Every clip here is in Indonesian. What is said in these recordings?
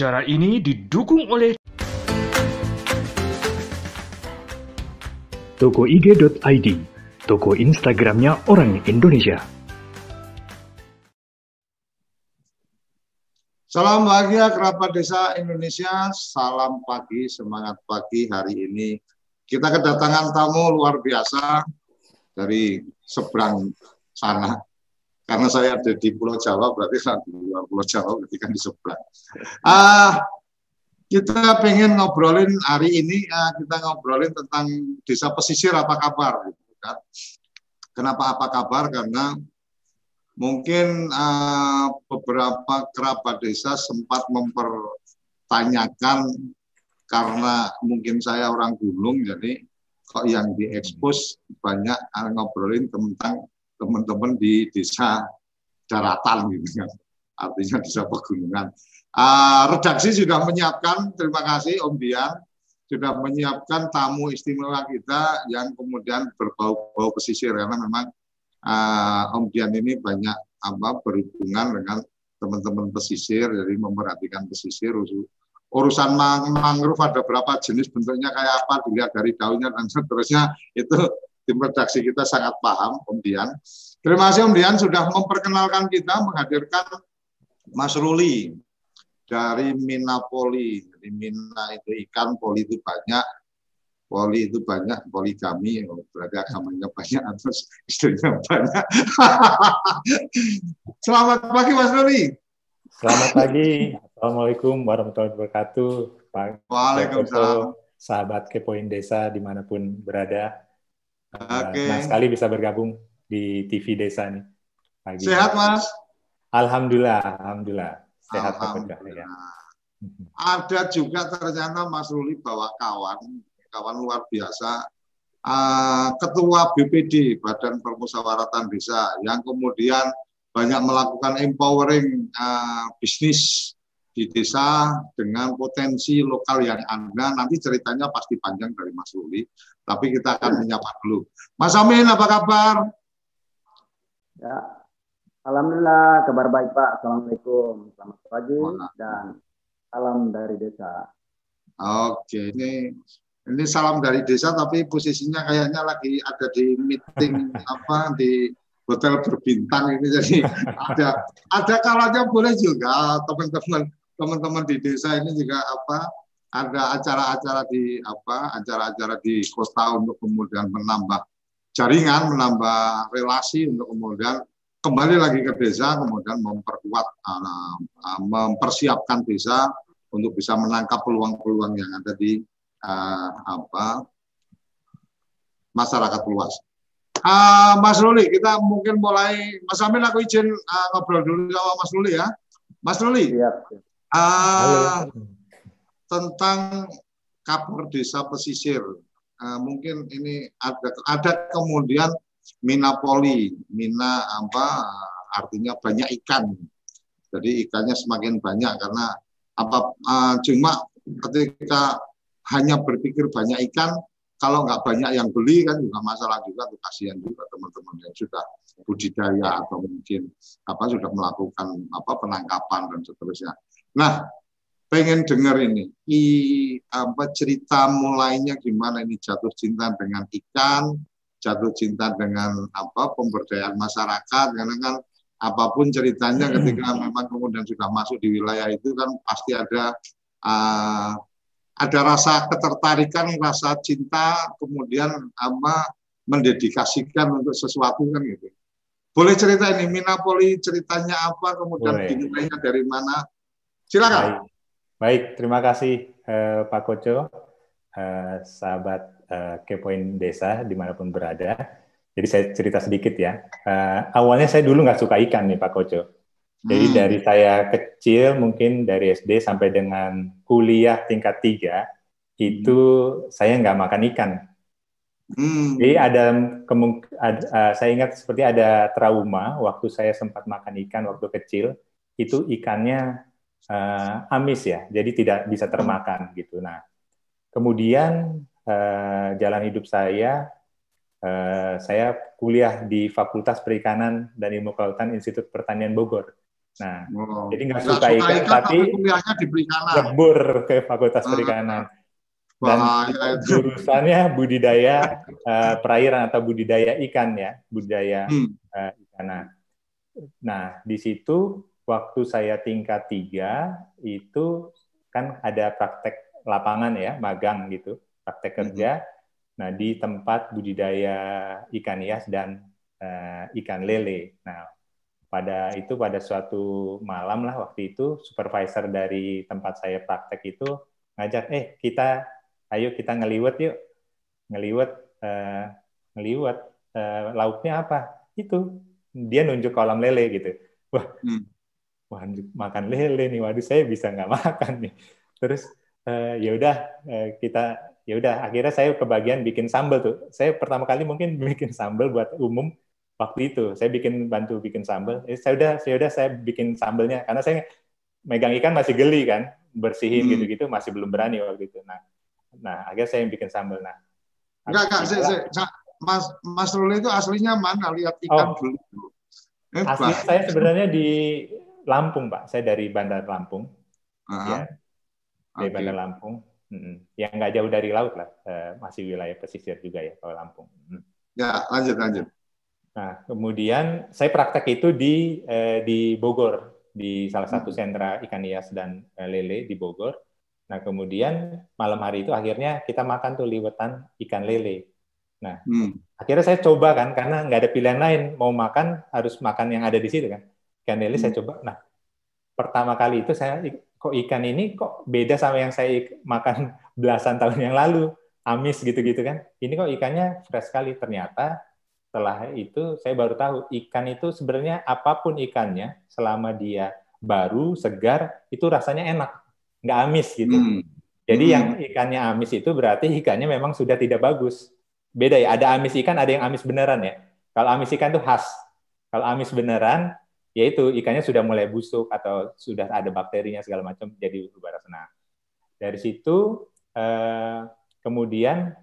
Cara ini didukung oleh tokoig.id, toko Instagramnya orang Indonesia. Salam bahagia kerabat desa Indonesia, salam pagi, semangat pagi hari ini. Kita kedatangan tamu luar biasa dari seberang sana. Karena saya ada di Pulau Jawa, berarti di luar Pulau Jawa, berarti kan di seberang. Ah, kita pengen ngobrolin hari ini uh, kita ngobrolin tentang desa pesisir apa kabar gitu kan. Kenapa apa kabar? Karena mungkin uh, beberapa kerabat desa sempat mempertanyakan karena mungkin saya orang gunung jadi kok yang diekspos banyak uh, ngobrolin tentang teman-teman di desa daratan gitu kan. Artinya desa pegunungan. Uh, redaksi sudah menyiapkan, terima kasih Om Dian, sudah menyiapkan tamu istimewa kita yang kemudian berbau-bau pesisir karena memang uh, Om Dian ini banyak apa berhubungan dengan teman-teman pesisir, jadi memperhatikan pesisir urusan mang mangrove ada berapa jenis bentuknya kayak apa dilihat dari daunnya dan seterusnya itu tim redaksi kita sangat paham Om Dian. Terima kasih Om Dian sudah memperkenalkan kita menghadirkan Mas Ruli dari Minapoli. Jadi Mina itu ikan, poli itu banyak, poli itu banyak, poligami, oh, berarti agamanya banyak, terus istrinya banyak. Selamat pagi Mas Nuri. Selamat pagi. Assalamualaikum warahmatullahi wabarakatuh. Pak Waalaikumsalam. Sahabat Kepoin Desa di mana pun berada. Oke. Okay. Nah, sekali bisa bergabung di TV Desa nih. Pagi. Sehat Mas? Alhamdulillah, Alhamdulillah sehat ya. Ada juga ternyata Mas Ruli bawa kawan, kawan luar biasa, uh, ketua BPD Badan Permusyawaratan Desa yang kemudian banyak melakukan empowering uh, bisnis di desa dengan potensi lokal yang ada. Nanti ceritanya pasti panjang dari Mas Ruli, tapi kita akan menyapa dulu. Mas Amin, apa kabar? Ya, Alhamdulillah, kabar baik Pak. Assalamualaikum. Selamat pagi dan salam dari desa. Oke, ini ini salam dari desa tapi posisinya kayaknya lagi ada di meeting apa di hotel berbintang ini jadi ada ada kalanya boleh juga. Teman-teman teman-teman di desa ini juga apa ada acara-acara di apa acara-acara di kota untuk kemudian menambah jaringan menambah relasi untuk kemudian kembali lagi ke desa, kemudian memperkuat, uh, uh, mempersiapkan desa untuk bisa menangkap peluang-peluang yang ada di uh, apa masyarakat luas. Uh, Mas Ruli, kita mungkin mulai, Mas Amin aku izin uh, ngobrol dulu sama Mas Ruli ya. Mas Ruli, ya. uh, tentang kabar desa pesisir, uh, mungkin ini ada ada kemudian Minapoli, Mina apa artinya banyak ikan. Jadi ikannya semakin banyak karena apa uh, cuma ketika hanya berpikir banyak ikan, kalau nggak banyak yang beli kan juga masalah juga, kasihan juga teman-teman yang sudah budidaya atau mungkin apa sudah melakukan apa penangkapan dan seterusnya. Nah, pengen dengar ini, i, apa cerita mulainya gimana ini? Jatuh cinta dengan ikan, jatuh cinta dengan apa pemberdayaan masyarakat karena kan apa pun ceritanya ketika memang kemudian sudah masuk di wilayah itu kan pasti ada uh, ada rasa ketertarikan, rasa cinta, kemudian apa mendedikasikan untuk sesuatu kan gitu. Boleh cerita ini Minapoli ceritanya apa, kemudian dimulainya dari mana? Silakan. Baik, Baik terima kasih eh, Pak Koco, eh, sahabat uh, Kepoin Desa di mana pun berada. Jadi saya cerita sedikit ya. Uh, awalnya saya dulu nggak suka ikan nih Pak Koco. Jadi hmm. dari saya kecil mungkin dari SD sampai dengan kuliah tingkat tiga itu hmm. saya nggak makan ikan. Hmm. Jadi ada, ada uh, saya ingat seperti ada trauma waktu saya sempat makan ikan waktu kecil itu ikannya uh, amis ya, jadi tidak bisa termakan gitu. Nah kemudian uh, jalan hidup saya, uh, saya kuliah di Fakultas Perikanan dan Ilmu Kelautan Institut Pertanian Bogor. Nah, oh. jadi nggak suka, suka ikan, ikan tapi kuliahnya di perikanan. Lebur ke Fakultas uh, Perikanan. Dan jurusannya budidaya uh, perairan atau budidaya ikan ya, budidaya hmm. uh, ikan. Nah, nah, di situ waktu saya tingkat tiga itu kan ada praktek lapangan ya, magang gitu, praktek hmm. kerja. Hmm. Nah, di tempat budidaya ikan hias dan uh, ikan lele. Nah, pada itu pada suatu malam lah waktu itu supervisor dari tempat saya praktek itu ngajak eh kita ayo kita ngeliwet yuk ngeliwet uh, ngeliwet uh, lauknya apa? Itu dia nunjuk kolam lele gitu. Wah hmm. wah makan lele nih waduh saya bisa nggak makan nih. Terus uh, ya udah uh, kita ya udah akhirnya saya kebagian bikin sambal tuh. Saya pertama kali mungkin bikin sambal buat umum waktu itu saya bikin bantu bikin sambal. Eh, saya udah saya udah saya bikin sambalnya. Karena saya megang ikan masih geli kan bersihin hmm. gitu-gitu masih belum berani waktu itu. Nah nah akhirnya saya yang bikin sambal. Nah enggak enggak saya, saya, Mas Mas Ruli itu aslinya mana? Lihat ikan oh, dulu. Eh, asli saya sebenarnya di Lampung pak. Saya dari Bandar Lampung. Uh -huh. ya dari okay. Bandar Lampung. Hmm. yang nggak jauh dari laut lah. Uh, masih wilayah pesisir juga ya kalau Lampung. Hmm. ya lanjut lanjut Nah, kemudian saya praktek itu di eh, di Bogor, di salah satu hmm. sentra ikan hias dan eh, lele di Bogor. Nah, kemudian malam hari itu akhirnya kita makan tuh liwetan ikan lele. Nah, hmm. akhirnya saya coba kan, karena nggak ada pilihan lain, mau makan harus makan yang ada di situ kan. Ikan lele hmm. saya coba. Nah, pertama kali itu saya kok ikan ini kok beda sama yang saya makan belasan tahun yang lalu, amis gitu-gitu kan. Ini kok ikannya fresh sekali. Ternyata setelah itu saya baru tahu ikan itu sebenarnya apa pun ikannya selama dia baru segar itu rasanya enak. Nggak amis gitu. Hmm. jadi hmm. yang ikannya amis itu berarti ikannya memang sudah tidak bagus. Beda ya ada amis ikan ada yang amis beneran ya. Kalau amis ikan itu khas. Kalau amis beneran yaitu ikannya sudah mulai busuk atau sudah ada bakterinya segala macam jadi berubah rasa. Nah dari situ eh, kemudian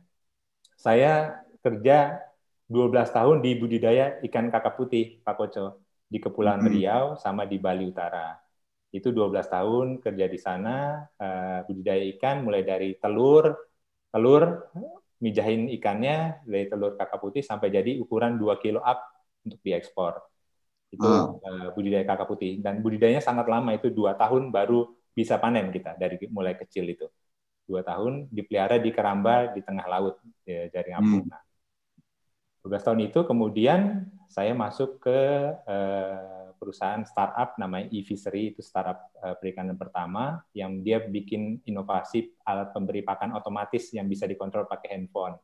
saya kerja 12 tahun di budidaya ikan kakap putih, Pak Koco, di Kepulauan hmm. Riau sama di Bali Utara. Itu 12 tahun kerja di sana, uh, budidaya ikan mulai dari telur, telur, mijahin ikannya dari telur kakap putih sampai jadi ukuran 2 kilo up untuk diekspor. Itu hmm. uh, budidaya kakap putih. Dan budidayanya sangat lama, itu dua tahun baru bisa panen kita dari mulai kecil itu. Dua tahun dipelihara di keramba di tengah laut, ya, jaring apung. Hmm. Nah, 12 tahun itu kemudian saya masuk ke uh, perusahaan startup namanya eFishery itu startup uh, perikanan pertama yang dia bikin inovasi alat pemberi pakan otomatis yang bisa dikontrol pakai handphone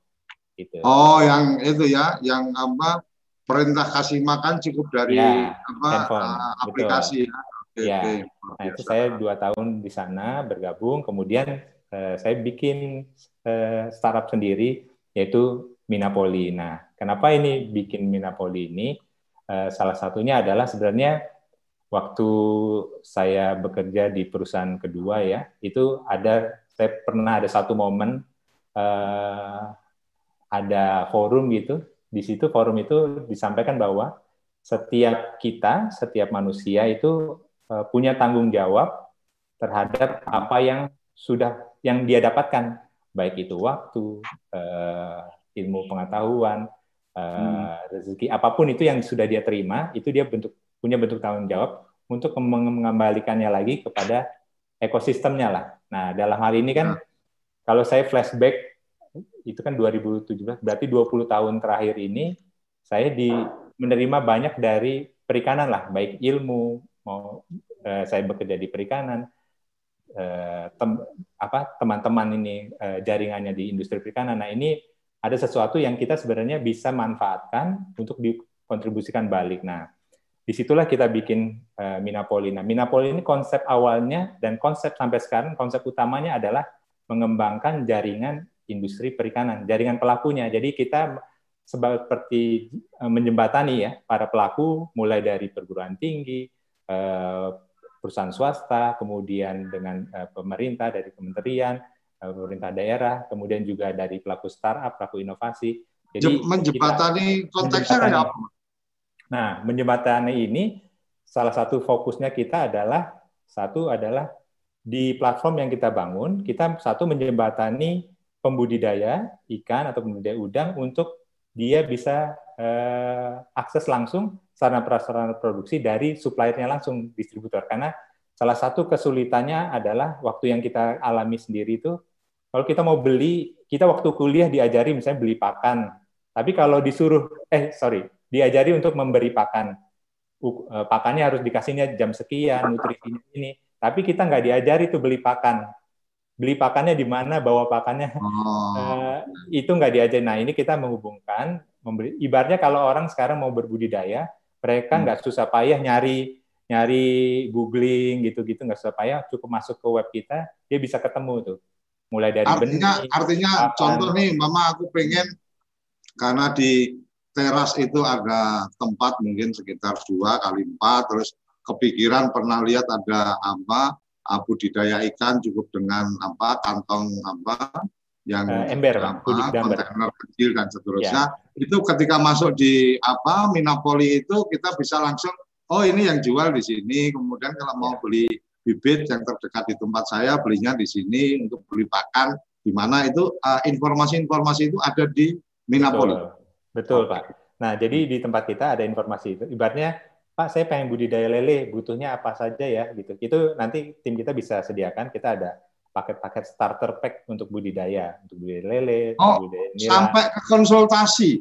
gitu. Oh, yang itu ya, yang apa perintah kasih makan cukup dari ya, apa handphone. Uh, aplikasi Betul. ya. Okay, ya. Okay. Nah, itu saya dua tahun di sana bergabung, kemudian uh, saya bikin uh, startup sendiri yaitu Minapoli. Nah, kenapa ini bikin Minapoli ini? Uh, salah satunya adalah sebenarnya waktu saya bekerja di perusahaan kedua ya, itu ada saya pernah ada satu momen uh, ada forum gitu. Di situ forum itu disampaikan bahwa setiap kita, setiap manusia itu uh, punya tanggung jawab terhadap apa yang sudah yang dia dapatkan, baik itu waktu, ilmu pengetahuan, uh, rezeki apa pun itu yang sudah dia terima, itu dia bentuk punya bentuk tanggung jawab untuk mengembalikannya lagi kepada ekosistemnya lah. Nah, dalam hal ini kan hmm. kalau saya flashback itu kan 2017 berarti 20 tahun terakhir ini saya di menerima banyak dari perikanan lah, baik ilmu mau eh, saya bekerja di perikanan eh, tem, apa teman-teman ini eh, jaringannya di industri perikanan. Nah, ini ada sesuatu yang kita sebenarnya bisa manfaatkan untuk dikontribusikan balik. Nah, di situlah kita bikin uh, Minapoli. Nah, Minapoli ini konsep awalnya dan konsep sampai sekarang konsep utamanya adalah mengembangkan jaringan industri perikanan, jaringan pelakunya. Jadi kita seperti uh, menjembatani ya para pelaku mulai dari perguruan tinggi, uh, perusahaan swasta, kemudian dengan pemerintah dari kementerian, pemerintah daerah, kemudian juga dari pelaku startup, pelaku inovasi. Jadi menjembatani konteksnya kayak apa? Nah, menjembatani ini salah satu fokusnya kita adalah satu adalah di platform yang kita bangun, kita satu menjembatani pembudidaya ikan atau pembudidaya udang untuk dia bisa eh, akses langsung sarana prasarana produksi dari suppliernya langsung distributor karena salah satu kesulitannya adalah waktu yang kita alami sendiri itu kalau kita mau beli kita waktu kuliah diajari misalnya beli pakan tapi kalau disuruh eh sorry diajari untuk memberi pakan eh, pakannya harus dikasihnya jam sekian nutrisinya ini tapi kita nggak diajari tuh beli pakan beli pakannya di mana bawa pakannya oh. uh, itu nggak diajari nah ini kita menghubungkan memberi ibaratnya kalau orang sekarang mau berbudidaya mereka hmm. nggak hmm. susah payah nyari nyari googling gitu-gitu nggak susah payah cukup masuk ke web kita dia bisa ketemu tuh mulai dari artinya benih, artinya papan. contoh nih mama aku pengen karena di teras itu ada tempat mungkin sekitar dua kali empat terus kepikiran pernah lihat ada apa budidaya ikan cukup dengan apa kantong apa yang uh, ember, apa, kontainer kecil dan seterusnya ya. itu ketika masuk di apa Minapoli itu kita bisa langsung oh ini yang jual di sini kemudian kalau mau ya. beli bibit yang terdekat di tempat saya belinya di sini untuk beli pakan. Di mana itu uh, informasi-informasi uh, itu ada di Minapoli betul, betul Pak. Nah jadi di tempat kita ada informasi itu. Ibaratnya Pak saya pengen budidaya lele butuhnya apa saja ya? Gitu. Itu nanti tim kita bisa sediakan. Kita ada paket-paket starter pack untuk budidaya, untuk budidaya lele, oh, budidaya nila. sampai ke konsultasi.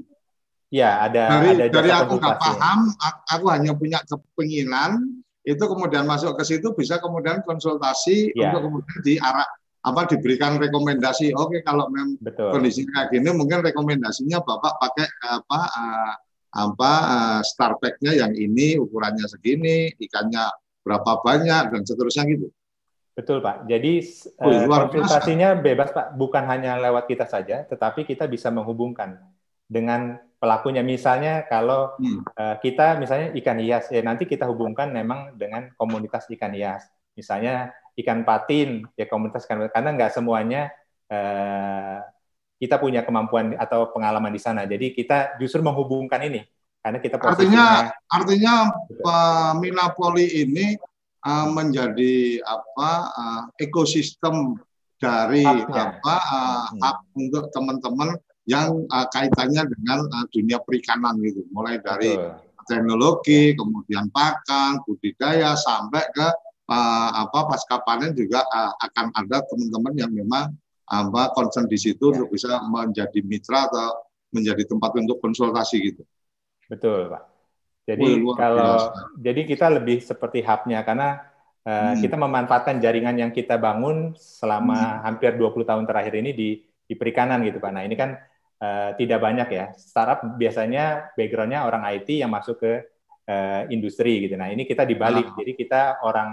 Ya, ada dari, ada dari aku nggak paham, aku hanya punya kepinginan, itu kemudian masuk ke situ bisa kemudian konsultasi ya. untuk kemudian diarah apa diberikan rekomendasi. Oke, kalau memang kondisi kayak gini mungkin rekomendasinya Bapak pakai apa uh, apa uh, star pack-nya yang ini ukurannya segini, ikannya berapa banyak dan seterusnya gitu. Betul Pak. Jadi oh, uh, konsultasinya bebas Pak, bukan hanya lewat kita saja, tetapi kita bisa menghubungkan dengan pelakunya. Misalnya kalau hmm. uh, kita misalnya ikan hias, ya nanti kita hubungkan memang dengan komunitas ikan hias. Misalnya ikan patin, ya komunitas ikan karena nggak semuanya uh, kita punya kemampuan atau pengalaman di sana. Jadi kita justru menghubungkan ini karena kita artinya artinya Minapoli ini uh, menjadi apa uh, ekosistem dari Hubnya. apa uh, hmm. untuk teman-teman yang uh, kaitannya dengan uh, dunia perikanan gitu, mulai dari Betul. teknologi, kemudian pakan, budidaya sampai ke uh, apa pasca panen juga uh, akan ada teman-teman yang memang apa concern di situ ya. untuk bisa menjadi mitra atau menjadi tempat untuk konsultasi gitu. Betul, Pak. Jadi Wih, kalau biasa. jadi kita lebih seperti hubnya karena uh, hmm. kita memanfaatkan jaringan yang kita bangun selama hmm. hampir 20 tahun terakhir ini di di perikanan gitu Pak. Nah, ini kan uh, tidak banyak ya. Startup biasanya backgroundnya orang IT yang masuk ke uh, industri gitu. Nah, ini kita dibalik. Ah. Jadi kita orang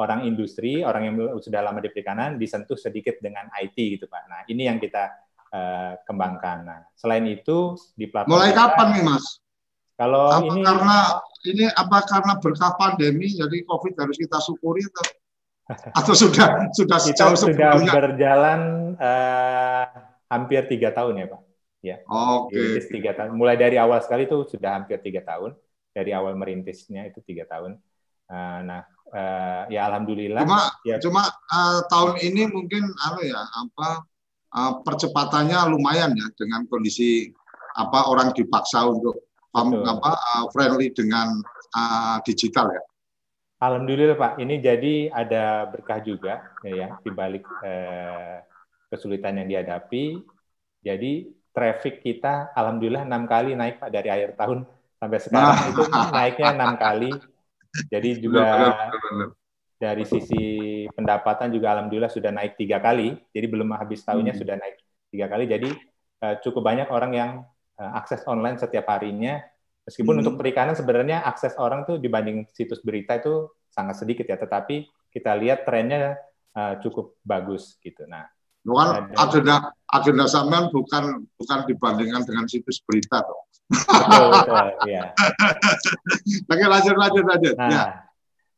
orang industri, orang yang sudah lama di perikanan disentuh sedikit dengan IT gitu Pak. Nah, ini yang kita uh, kembangkan. Nah, selain itu di platform Mulai kita, kapan nih Mas? Kalau apa ini karena ini apa karena berkah pandemi jadi COVID harus kita syukuri atau atau sudah sudah kita sudah berjalan uh, hampir tiga tahun ya Pak. Ya. Oke. Okay. tiga tahun. Mulai dari awal sekali itu sudah hampir tiga tahun. Dari awal merintisnya itu tiga tahun. Uh, nah, uh, ya alhamdulillah. Cuma, ya. cuma uh, tahun ini mungkin apa ya apa uh, percepatannya lumayan ya dengan kondisi apa orang dipaksa untuk Betul. apa uh, friendly dengan uh, digital ya. Alhamdulillah Pak, ini jadi ada berkah juga ya di balik eh, kesulitan yang dihadapi. Jadi traffic kita alhamdulillah enam kali naik Pak dari akhir tahun sampai sekarang nah. itu naiknya enam kali. Jadi juga benar, benar, benar. dari sisi pendapatan juga alhamdulillah sudah naik tiga kali. Jadi belum habis tahunnya hmm. sudah naik tiga kali. Jadi eh, cukup banyak orang yang Eh, akses online setiap harinya. Meskipun hmm. untuk perikanan sebenarnya akses orang tuh dibanding situs berita itu sangat sedikit ya, tetapi kita lihat trennya uh, cukup bagus gitu. Nah, bukan agenda agenda sampean bukan bukan dibandingkan dengan situs berita Betul, betul, ya. Oke, lanjut lanjut lanjut. Nah, ya.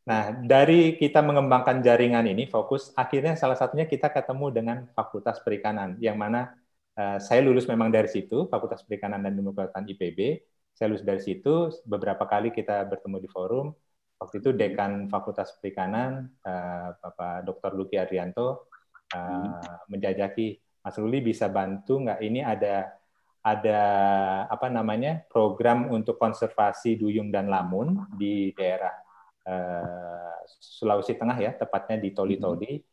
Nah, dari kita mengembangkan jaringan ini fokus, akhirnya salah satunya kita ketemu dengan Fakultas Perikanan, yang mana uh, saya lulus memang dari situ, Fakultas Perikanan dan Ilmu Kelautan IPB. Saya lulus dari situ, beberapa kali kita bertemu di forum. Waktu itu Dekan Fakultas Perikanan, uh, Bapak Dr. Luki Adrianto, uh, menjajaki, Mas Ruli bisa bantu nggak? Ini ada ada apa namanya program untuk konservasi duyung dan lamun di daerah uh, Sulawesi Tengah ya, tepatnya di Toli Toli, hmm.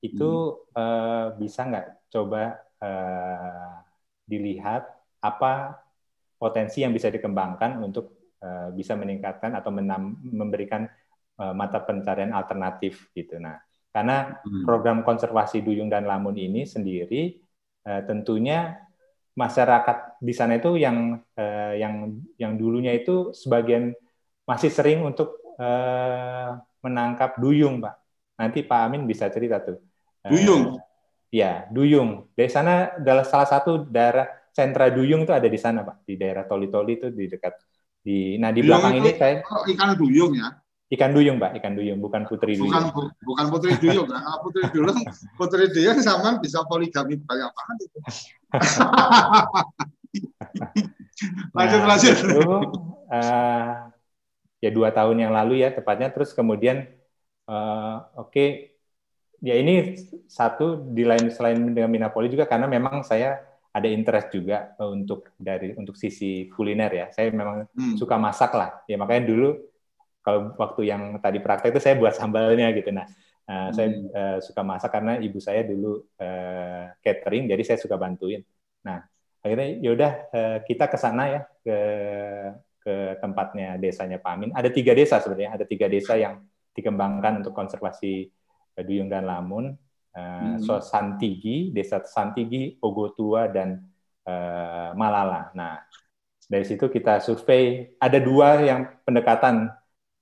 itu uh, bisa nggak coba uh, dilihat apa potensi yang bisa dikembangkan untuk uh, bisa meningkatkan atau menam, memberikan uh, mata pencarian alternatif gitu. Nah, karena hmm. program konservasi duyung dan lamun ini sendiri uh, tentunya masyarakat di sana itu yang uh, yang yang dulunya itu sebagian masih sering untuk uh, menangkap duyung, Pak. Nanti Pak Amin bisa cerita tuh. Eh, duyung. Ya, duyung. Dari sana adalah salah satu daerah sentra duyung itu ada di sana, Pak. Di daerah Toli-Toli itu di dekat di nah di duyung belakang ini saya ikan duyung ya. Ikan duyung, Pak, ikan duyung, bukan putri duyung. Bukan, bukan putri duyung, Kalau putri duyung, putri duyung sama bisa poligami banyak banget itu. lanjut, nah, lanjut. Itu, uh, ya dua tahun yang lalu ya tepatnya terus kemudian uh, oke okay, ya ini satu di lain selain dengan Minapoli juga karena memang saya ada interest juga untuk dari untuk sisi kuliner ya saya memang hmm. suka masak lah ya makanya dulu kalau waktu yang tadi praktek itu saya buat sambalnya gitu nah uh, hmm. saya uh, suka masak karena ibu saya dulu uh, catering jadi saya suka bantuin nah akhirnya yaudah uh, kita ke sana ya ke ke tempatnya desanya Pak Amin. Ada tiga desa sebenarnya, ada tiga desa yang dikembangkan untuk konservasi eh, duyung dan lamun. Uh, hmm. So Santigi, desa Santigi, Ogotua dan uh, Malala. Nah, dari situ kita survei. Ada dua yang pendekatan.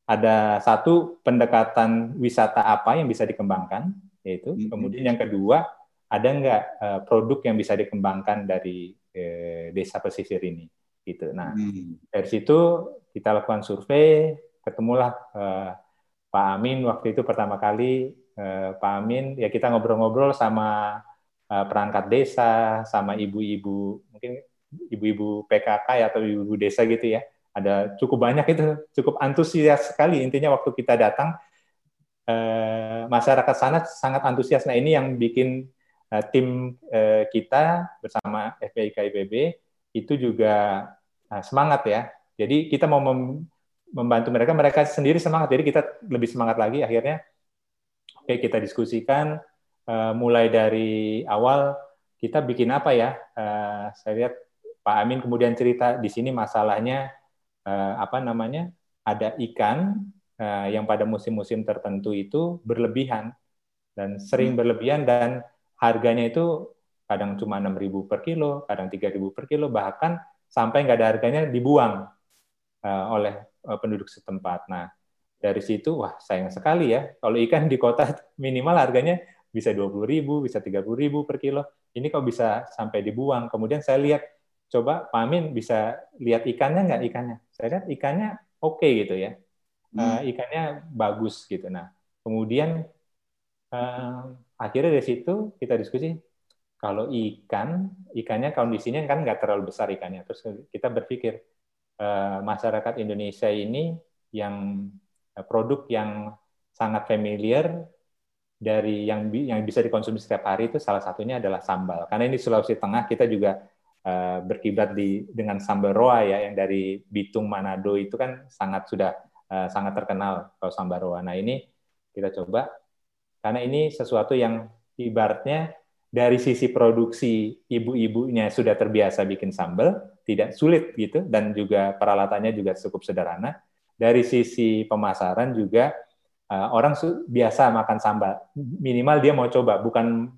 Ada satu pendekatan wisata apa yang bisa dikembangkan, yaitu. Hmm. Kemudian yang kedua, ada nggak uh, produk yang bisa dikembangkan dari uh, desa pesisir ini? gitu. Nah, hmm. dari situ kita lakukan survei, ketemulah uh, Pak Amin waktu itu pertama kali uh, Pak Amin ya kita ngobrol-ngobrol sama uh, perangkat desa, sama ibu-ibu mungkin ibu-ibu PKK ya, atau ibu-ibu desa gitu ya. Ada cukup banyak itu, cukup antusias sekali intinya waktu kita datang uh, masyarakat sana sangat antusias. Nah, ini yang bikin uh, tim uh, kita bersama FPIK IPB itu juga semangat ya. Jadi kita mau mem membantu mereka, mereka sendiri semangat. Jadi kita lebih semangat lagi. Akhirnya, oke kita diskusikan mulai dari awal kita bikin apa ya? Saya lihat Pak Amin kemudian cerita di sini masalahnya uh, apa namanya? Ada ikan uh, yang pada musim-musim tertentu itu berlebihan dan sering hmm. berlebihan dan harganya itu kadang cuma 6.000 per kilo, kadang 3.000 per kilo, bahkan sampai nggak ada harganya dibuang uh, oleh uh, penduduk setempat. Nah, dari situ wah sayang sekali ya kalau ikan di kota minimal harganya bisa 20 ribu, bisa 30 ribu per kilo. Ini kok bisa sampai dibuang. Kemudian saya lihat, coba Pak Amin bisa lihat ikannya nggak ikannya? Saya lihat ikannya oke okay gitu ya. Uh, ikannya bagus gitu. Nah, kemudian uh, akhirnya dari situ kita diskusi, kalau ikan, ikannya kondisinya kan nggak terlalu besar ikannya. Terus kita berpikir uh, masyarakat Indonesia ini yang uh, produk yang sangat familiar dari yang yang bisa dikonsumsi setiap hari itu salah satunya adalah sambal. Karena ini Sulawesi Tengah kita juga uh, berkiblat di dengan sambal roa ya yang dari Bitung Manado itu kan sangat sudah uh, sangat terkenal kalau sambal roa. Nah ini kita coba karena ini sesuatu yang ibaratnya dari sisi produksi ibu-ibunya sudah terbiasa bikin sambal, tidak sulit gitu, dan juga peralatannya juga cukup sederhana. Dari sisi pemasaran juga uh, orang biasa makan sambal, minimal dia mau coba, bukan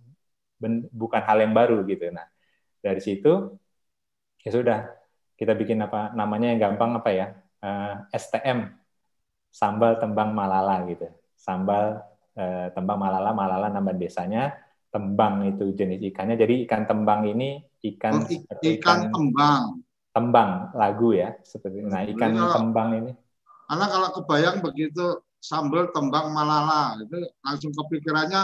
bukan hal yang baru gitu. Nah dari situ ya sudah kita bikin apa namanya yang gampang apa ya uh, eh, STM sambal tembang malala gitu, sambal uh, tembang malala malala nama desanya tembang itu jenis ikannya. Jadi ikan tembang ini ikan oh, ikan, ikan tembang. Tembang lagu ya seperti. Nah ikan kalau, tembang ini. Karena kalau kebayang begitu sambal tembang Malala itu langsung kepikirannya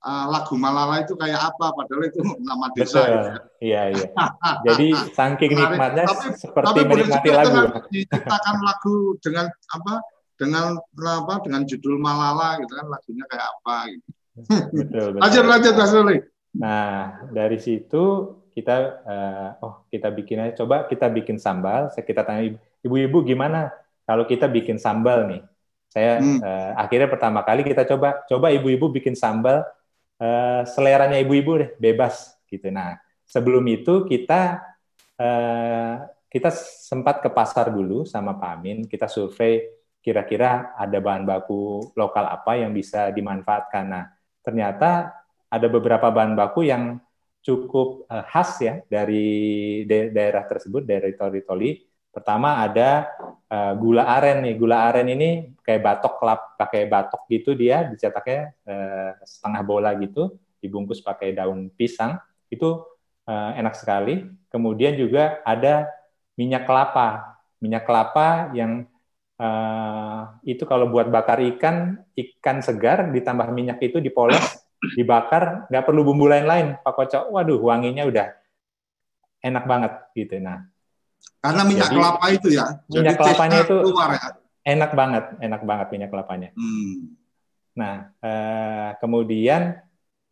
uh, lagu Malala itu kayak apa padahal itu nama desa Betul. gitu. Iya, iya. Jadi saking nikmatnya Tapi- seperti Tapi menikmati lagu. diciptakan lagu dengan apa dengan apa dengan judul Malala gitu kan lagunya kayak apa gitu. Betul, betul. Lanjut lanjut Mas Ruli. Nah, dari situ kita eh, oh kita bikin aja coba kita bikin sambal. Saya kita tanya ibu-ibu gimana kalau kita bikin sambal nih. Saya Hmm. eh, akhirnya pertama kali kita coba coba ibu-ibu bikin sambal eh, seleranya ibu-ibu deh, bebas gitu. Nah, sebelum itu kita eh, kita sempat ke pasar dulu sama Pak Amin, kita survei kira-kira ada bahan baku lokal apa yang bisa dimanfaatkan. Nah, ternyata ada beberapa bahan baku yang cukup eh, khas ya dari da- daerah tersebut dari Toli-Toli. Pertama ada eh, gula aren nih. Gula aren ini kayak batok kelap pakai batok gitu dia dicetaknya eh, setengah bola gitu, dibungkus pakai daun pisang. Itu eh, enak sekali. Kemudian juga ada minyak kelapa. Minyak kelapa yang eh, itu kalau buat bakar ikan, ikan segar ditambah minyak itu dipoles dibakar nggak perlu bumbu lain-lain Pak Kocok waduh wanginya udah enak banget gitu nah Karena minyak Jadi, kelapa itu ya. minyak Jadi kelapanya itu- keluar ya. enak banget enak banget minyak kelapanya. Hmm. nah eh, kemudian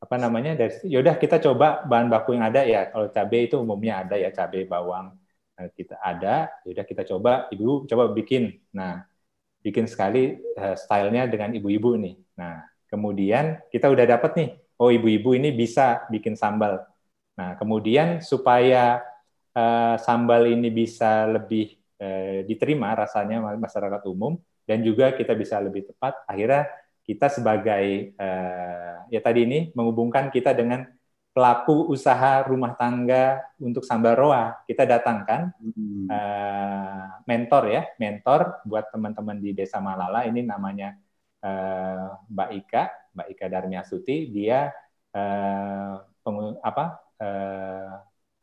apa namanya dari yaudah kita coba bahan baku yang ada ya. Kalau cabai itu umumnya ada ya cabai bawang Nah, kita ada. Yaudah kita coba ibu coba bikin. Nah bikin sekali eh, stylenya dengan ibu-ibu nih. Nah kemudian kita udah dapat nih. Oh ibu-ibu ini bisa bikin sambal. Nah kemudian supaya eh, sambal ini bisa lebih eh, diterima rasanya ma- masyarakat umum dan juga kita bisa lebih tepat. Akhirnya kita sebagai eh, ya tadi ini menghubungkan kita dengan pelaku usaha rumah tangga untuk sambal roa. Kita datangkan Hmm. mentor ya mentor buat teman-teman di desa Malala. Ini namanya Mbak Ika Mbak Ika Darmiasuti. Dia pengu- apa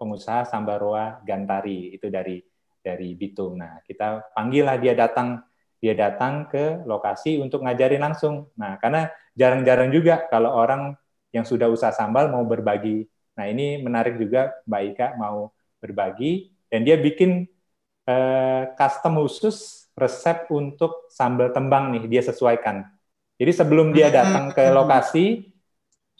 pengusaha sambal roa Gantari itu dari dari Bitung. Nah kita panggil lah dia datang. Dia datang ke lokasi untuk ngajarin langsung. Nah karena jarang-jarang juga kalau orang yang sudah usaha sambal mau berbagi. Nah ini menarik juga Mbak Ika mau berbagi. Dan dia bikin eh, custom khusus resep untuk sambal tembang nih dia sesuaikan. Jadi sebelum dia datang ke lokasi,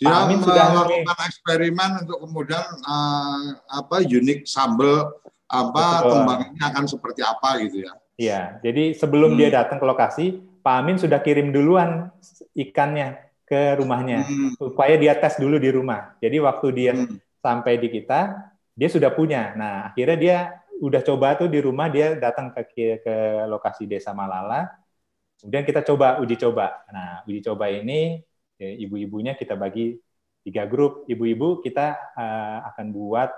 Dia Amin sudah melakukan eksperimen untuk kemudian eh, apa unik sambal apa Betul. tembangnya akan seperti apa gitu ya. ya. Jadi sebelum Hmm. dia datang ke lokasi, Pak Amin sudah kirim duluan ikannya ke rumahnya Hmm. supaya dia tes dulu di rumah. Jadi waktu dia Hmm. sampai di kita, dia sudah punya. Nah, akhirnya dia udah coba tuh di rumah, dia datang ke ke lokasi Desa Malala. Kemudian kita coba uji coba. Nah, uji coba ini ibu-ibunya kita bagi tiga grup. Ibu-ibu kita eh, akan buat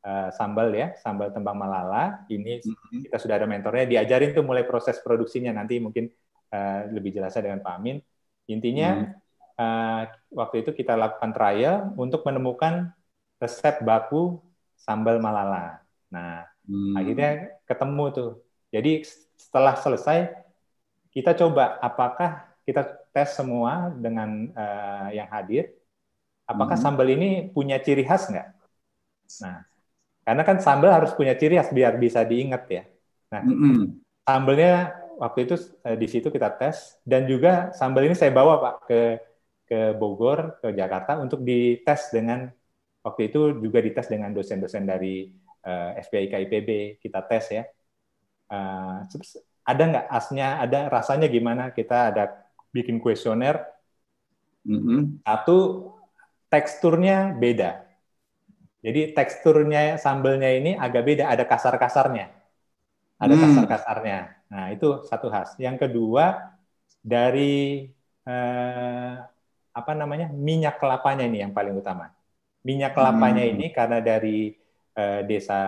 eh, sambal ya, sambal tembang Malala. Ini Hmm. kita sudah ada mentornya, diajarin tuh mulai proses produksinya. Nanti mungkin eh, lebih jelasnya dengan Pak Amin. Intinya eh, waktu itu kita lakukan trial untuk menemukan resep baku sambal Malala. Nah, Hmm. akhirnya ketemu tuh. Jadi setelah selesai kita coba apakah kita tes semua dengan eh, yang hadir, apakah Hmm. sambal ini punya ciri khas nggak? Nah, karena kan sambal harus punya ciri khas biar bisa diingat ya. Hmm. Sambalnya waktu itu eh, di situ kita tes dan juga sambal ini saya bawa pak ke ke Bogor ke Jakarta untuk dites dengan waktu itu juga dites dengan dosen-dosen dari eh, FPI KIPB kita tes ya. Terus ada nggak asnya, ada rasanya gimana? Kita ada bikin kuesioner. Hmm. Satu teksturnya beda. Jadi teksturnya sambelnya ini agak beda, ada kasar-kasarnya. Ada Hmm. kasar-kasarnya. Nah, itu satu khas. Yang kedua dari eh, apa namanya? minyak kelapanya ini yang paling utama. Minyak kelapanya Hmm. ini karena dari eh, desa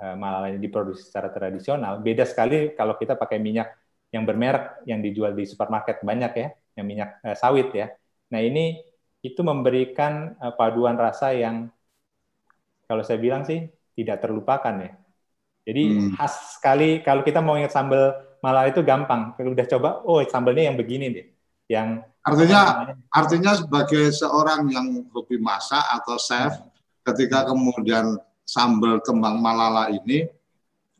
eh, Malala diproduksi secara tradisional, beda sekali kalau kita pakai minyak yang bermerek yang dijual di supermarket banyak ya, yang minyak eh, sawit ya. Nah, ini itu memberikan eh, paduan rasa yang kalau saya bilang sih tidak terlupakan ya. Jadi Hmm. khas sekali kalau kita mau ingat sambal malah itu gampang. Kalau udah coba, oh sambelnya yang begini deh. Yang artinya artinya sebagai seorang yang hobi masak atau chef, ketika kemudian sambal kembang malala ini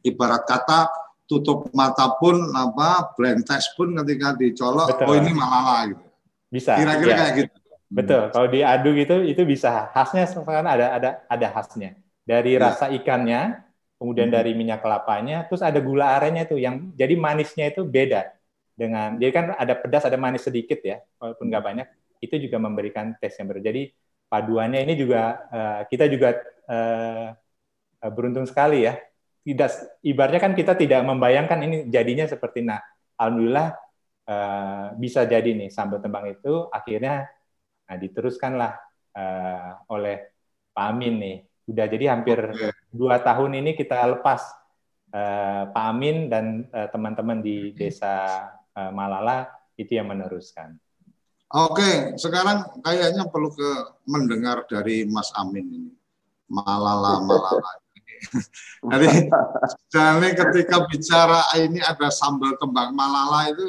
ibarat kata tutup mata pun apa blend test pun ketika dicolok Betul. oh ini malala gitu. bisa. Kira-kira ya. kayak gitu. Betul. Kalau diadu gitu itu bisa khasnya sekarang ada ada ada khasnya. Dari Ya. rasa ikannya, kemudian Hmm. dari minyak kelapanya, terus ada gula arennya tuh yang jadi manisnya itu beda dengan jadi kan ada pedas ada manis sedikit ya, walaupun nggak banyak, itu juga memberikan tes yang berbeda. Jadi paduannya ini juga eh, kita juga eh, beruntung sekali ya. Tidak ibaratnya kan kita tidak membayangkan ini jadinya seperti nah alhamdulillah eh, bisa jadi nih sambal tembang itu akhirnya Nah, diteruskanlah uh, oleh Pak Amin nih. Udah jadi hampir dua tahun ini kita lepas uh, Pak Amin dan uh, teman-teman di desa uh, Malala itu yang meneruskan. Oke, sekarang kayaknya perlu ke mendengar dari Mas Amin ini. Malala, malala. Jadi, jadi ketika bicara ini ada sambal kembang malala itu,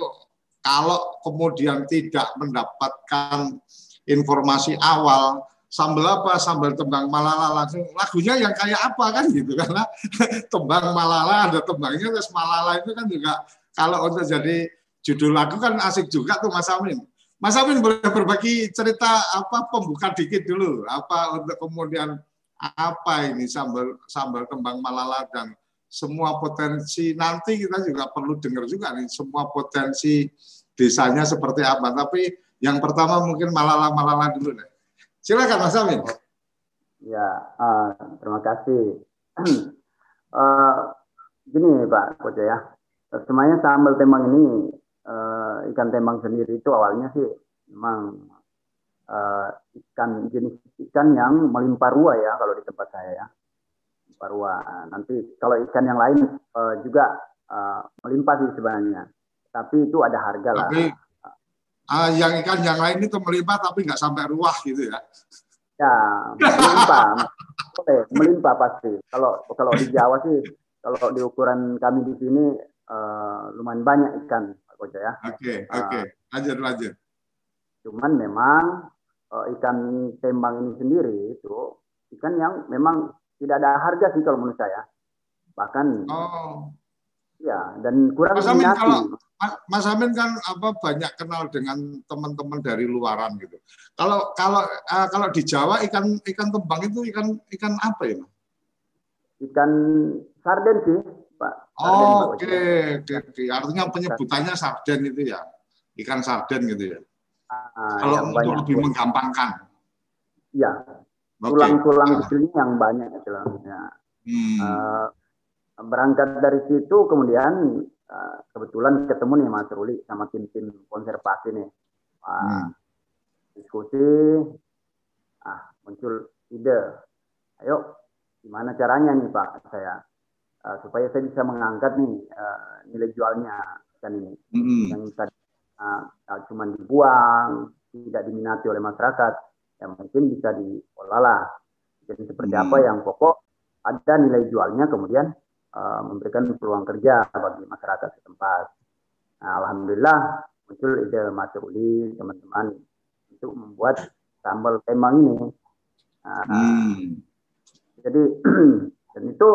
kalau kemudian tidak mendapatkan informasi awal, sambal apa, sambal tembang malala langsung lagunya yang kayak apa kan gitu karena tembang malala ada tembangnya terus malala itu kan juga kalau untuk jadi judul lagu kan asik juga tuh Mas Amin. Mas Amin boleh berbagi cerita apa pembuka dikit dulu apa untuk kemudian apa ini sambal sambal kembang malala dan semua potensi nanti kita juga perlu dengar juga nih semua potensi desanya seperti apa. Tapi yang pertama mungkin malala malala dulu deh. Silakan Mas Amin. Ya, uh, terima kasih. uh, gini Pak Koco ya, semuanya sambal tembang ini uh, ikan tembang sendiri itu awalnya sih memang uh, ikan jenis ikan yang melimpah ruah ya kalau di tempat saya ya melimpah ruah. Nanti kalau ikan yang lain uh, juga uh, melimpah sih sebenarnya, tapi itu ada harga lah. tapi ah, yang ikan yang lain itu melimpah tapi nggak sampai ruah gitu ya Ya, melimpah. Oke, melimpah pasti. Kalau kalau di Jawa sih, kalau di ukuran kami di sini eh, lumayan banyak ikan, Pak Koco ya. oke oke lanjut lanjut Cuman memang ikan tembang ini sendiri itu ikan yang memang tidak ada harga sih kalau menurut saya. Bahkan oh ya dan kurang Mas Amin, kalau- Mas- Amin kan apa banyak kenal dengan teman-teman dari luaran gitu. Kalau kalau eh, kalau di Jawa ikan ikan tembang itu ikan ikan apa ya? Ikan sarden sih, Pak. Sarden, Oh. Oke oke oke. Artinya penyebutannya sarden itu ya, ikan sarden gitu ya. Ah, Kalau yang untuk banyak. lebih menggampangkan. Ya, tulang-tulang kecilnya yang banyak loh. Ya. Hmm. Eh, berangkat dari situ kemudian eh, kebetulan ketemu nih Mas Ruli sama tim-tim konservasi nih Wah, Hmm. diskusi ah muncul ide ayo gimana caranya nih Pak saya eh, supaya saya bisa mengangkat nih eh, nilai jualnya kan ini Hmm. yang tadi uh, cuma dibuang tidak diminati oleh masyarakat ya mungkin bisa diolah lah jadi seperti Hmm. apa yang pokok ada nilai jualnya kemudian uh, memberikan peluang kerja bagi masyarakat setempat nah, alhamdulillah muncul ide Mas Ruli teman-teman untuk membuat sambal tembang ini Nah, Hmm. jadi dan itu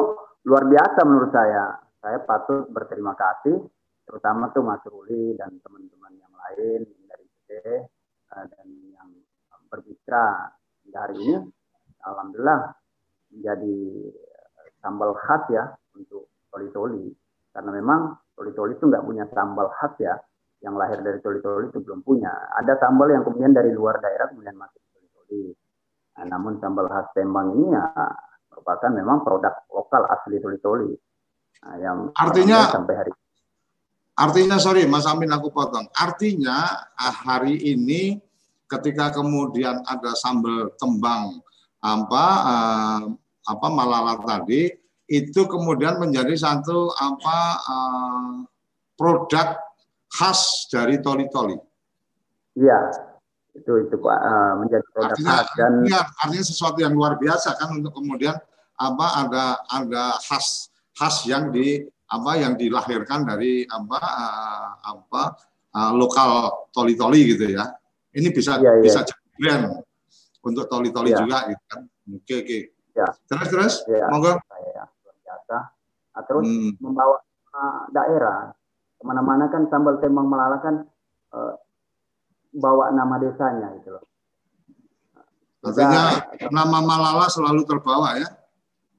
luar biasa menurut saya. Saya patut berterima kasih, terutama tuh Mas Ruli dan teman-teman lain dari PD eh, dan yang berbicara hingga hari ini. Alhamdulillah menjadi eh, sambal khas ya untuk toli-toli. Karena memang toli-toli itu nggak punya sambal khas ya. Yang lahir dari toli-toli itu belum punya. Ada sambal yang kemudian dari luar daerah kemudian masuk ke toli-toli. Nah, namun sambal khas Tembang ini ya merupakan memang produk lokal asli toli-toli. Nah, yang Artinya- sampai hari Artinya sorry Mas Amin aku potong. Artinya ah, hari ini ketika kemudian ada sambal tembang apa eh, apa malala tadi itu kemudian menjadi satu apa eh, produk khas dari toli-toli. Iya, itu itu Pak eh, menjadi produk Artinya, khas dan artinya artinya sesuatu yang luar biasa kan untuk kemudian apa ada ada khas khas yang di apa yang dilahirkan dari apa uh, apa uh, lokal toli-toli gitu ya. Ini bisa Iya, iya. bisa jadi brand untuk toli-toli Iya. juga gitu kan. Oke oke. Iya. Terus terus Iya. monggo. biasa. Nah, terus Hmm. membawa uh, daerah ke mana-mana kan sambal tembang melala kan uh, bawa nama desanya gitu loh. Artinya nama Malala selalu terbawa ya.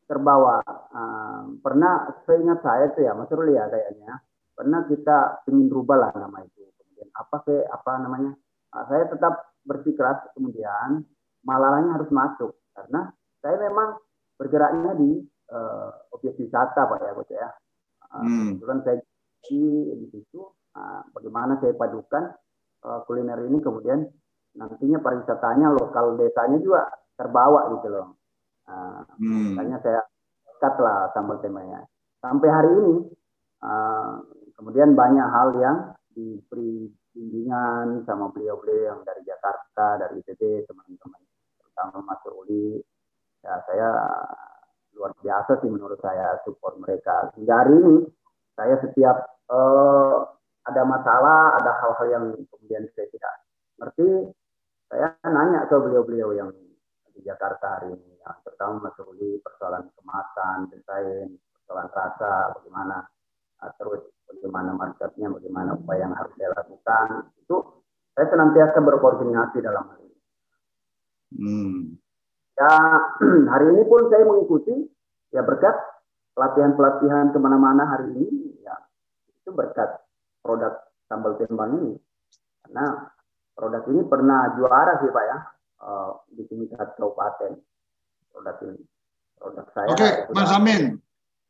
Terbawa. Uh, pernah seingat saya tuh ya Mas Ruli ya kayaknya pernah kita ingin rubah lah nama itu. Kemudian apa ke apa namanya? Uh, saya tetap bersikeras kemudian Malalanya harus masuk karena saya memang bergeraknya di uh, objek wisata Pak ya Coach ya. Uh, Hmm. kebetulan saya di, di situ uh, bagaimana saya padukan uh, kuliner ini kemudian nantinya pariwisatanya lokal desanya juga terbawa gitu loh. Uh, Hmm. makanya saya cut lah sambal temanya. Sampai hari ini uh, kemudian banyak hal yang diberi bimbingan sama beliau-beliau yang dari Jakarta, dari ITB, teman-teman, terutama Mas Ruli. Ya saya luar biasa sih menurut saya support mereka. Hingga hari ini saya setiap eh, ada masalah, ada hal-hal yang kemudian saya tidak ngerti, saya nanya ke beliau-beliau yang di Jakarta hari ini, yang terutama Mas Ruli, persoalan kemasan, desain, persoalan rasa, bagaimana uh, terus bagaimana marketnya, bagaimana apa yang harus saya lakukan, itu saya senantiasa berkoordinasi dalam hal ini. Hmm. Ya hari ini pun saya mengikuti ya berkat pelatihan-pelatihan ke mana-mana hari ini ya itu berkat produk sambal tembang ini karena produk ini pernah juara sih pak ya eh, di tingkat kabupaten produk ini produk saya Oke, Mas Amin.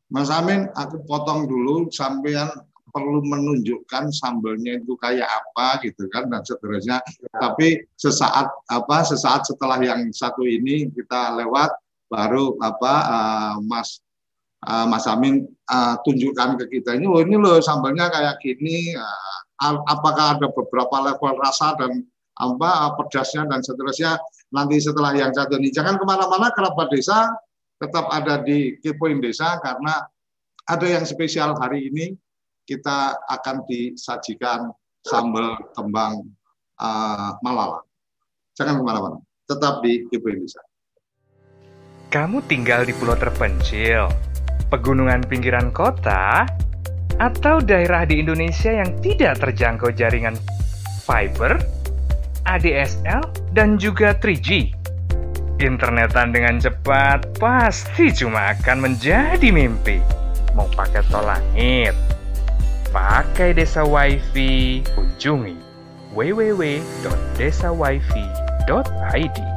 Mas Amin, aku potong dulu sampean perlu menunjukkan sambelnya itu kayak apa gitu kan dan seterusnya. Tapi sesaat apa sesaat setelah yang satu ini kita lewat baru apa eh, Mas eh, Mas Amin eh, tunjukkan ke kita ini loh ini loh sambelnya kayak gini a- apakah ada beberapa level rasa dan apa pedasnya dan seterusnya. Nanti setelah yang satu ini. Jangan ke mana-mana kerabat desa tetap ada di Kepoin Desa karena ada yang spesial hari ini. Kita akan disajikan sambal tembang uh, Malala. Jangan ke mana-mana, tetap di Kepoin Desa. Kamu tinggal di pulau terpencil, pegunungan pinggiran kota, atau daerah di Indonesia yang tidak terjangkau jaringan fiber, ADSL, dan juga 3G. Internetan dengan cepat pasti cuma akan menjadi mimpi. Mau pakai tol langit, pakai desa wifi, kunjungi www.desawifi.id.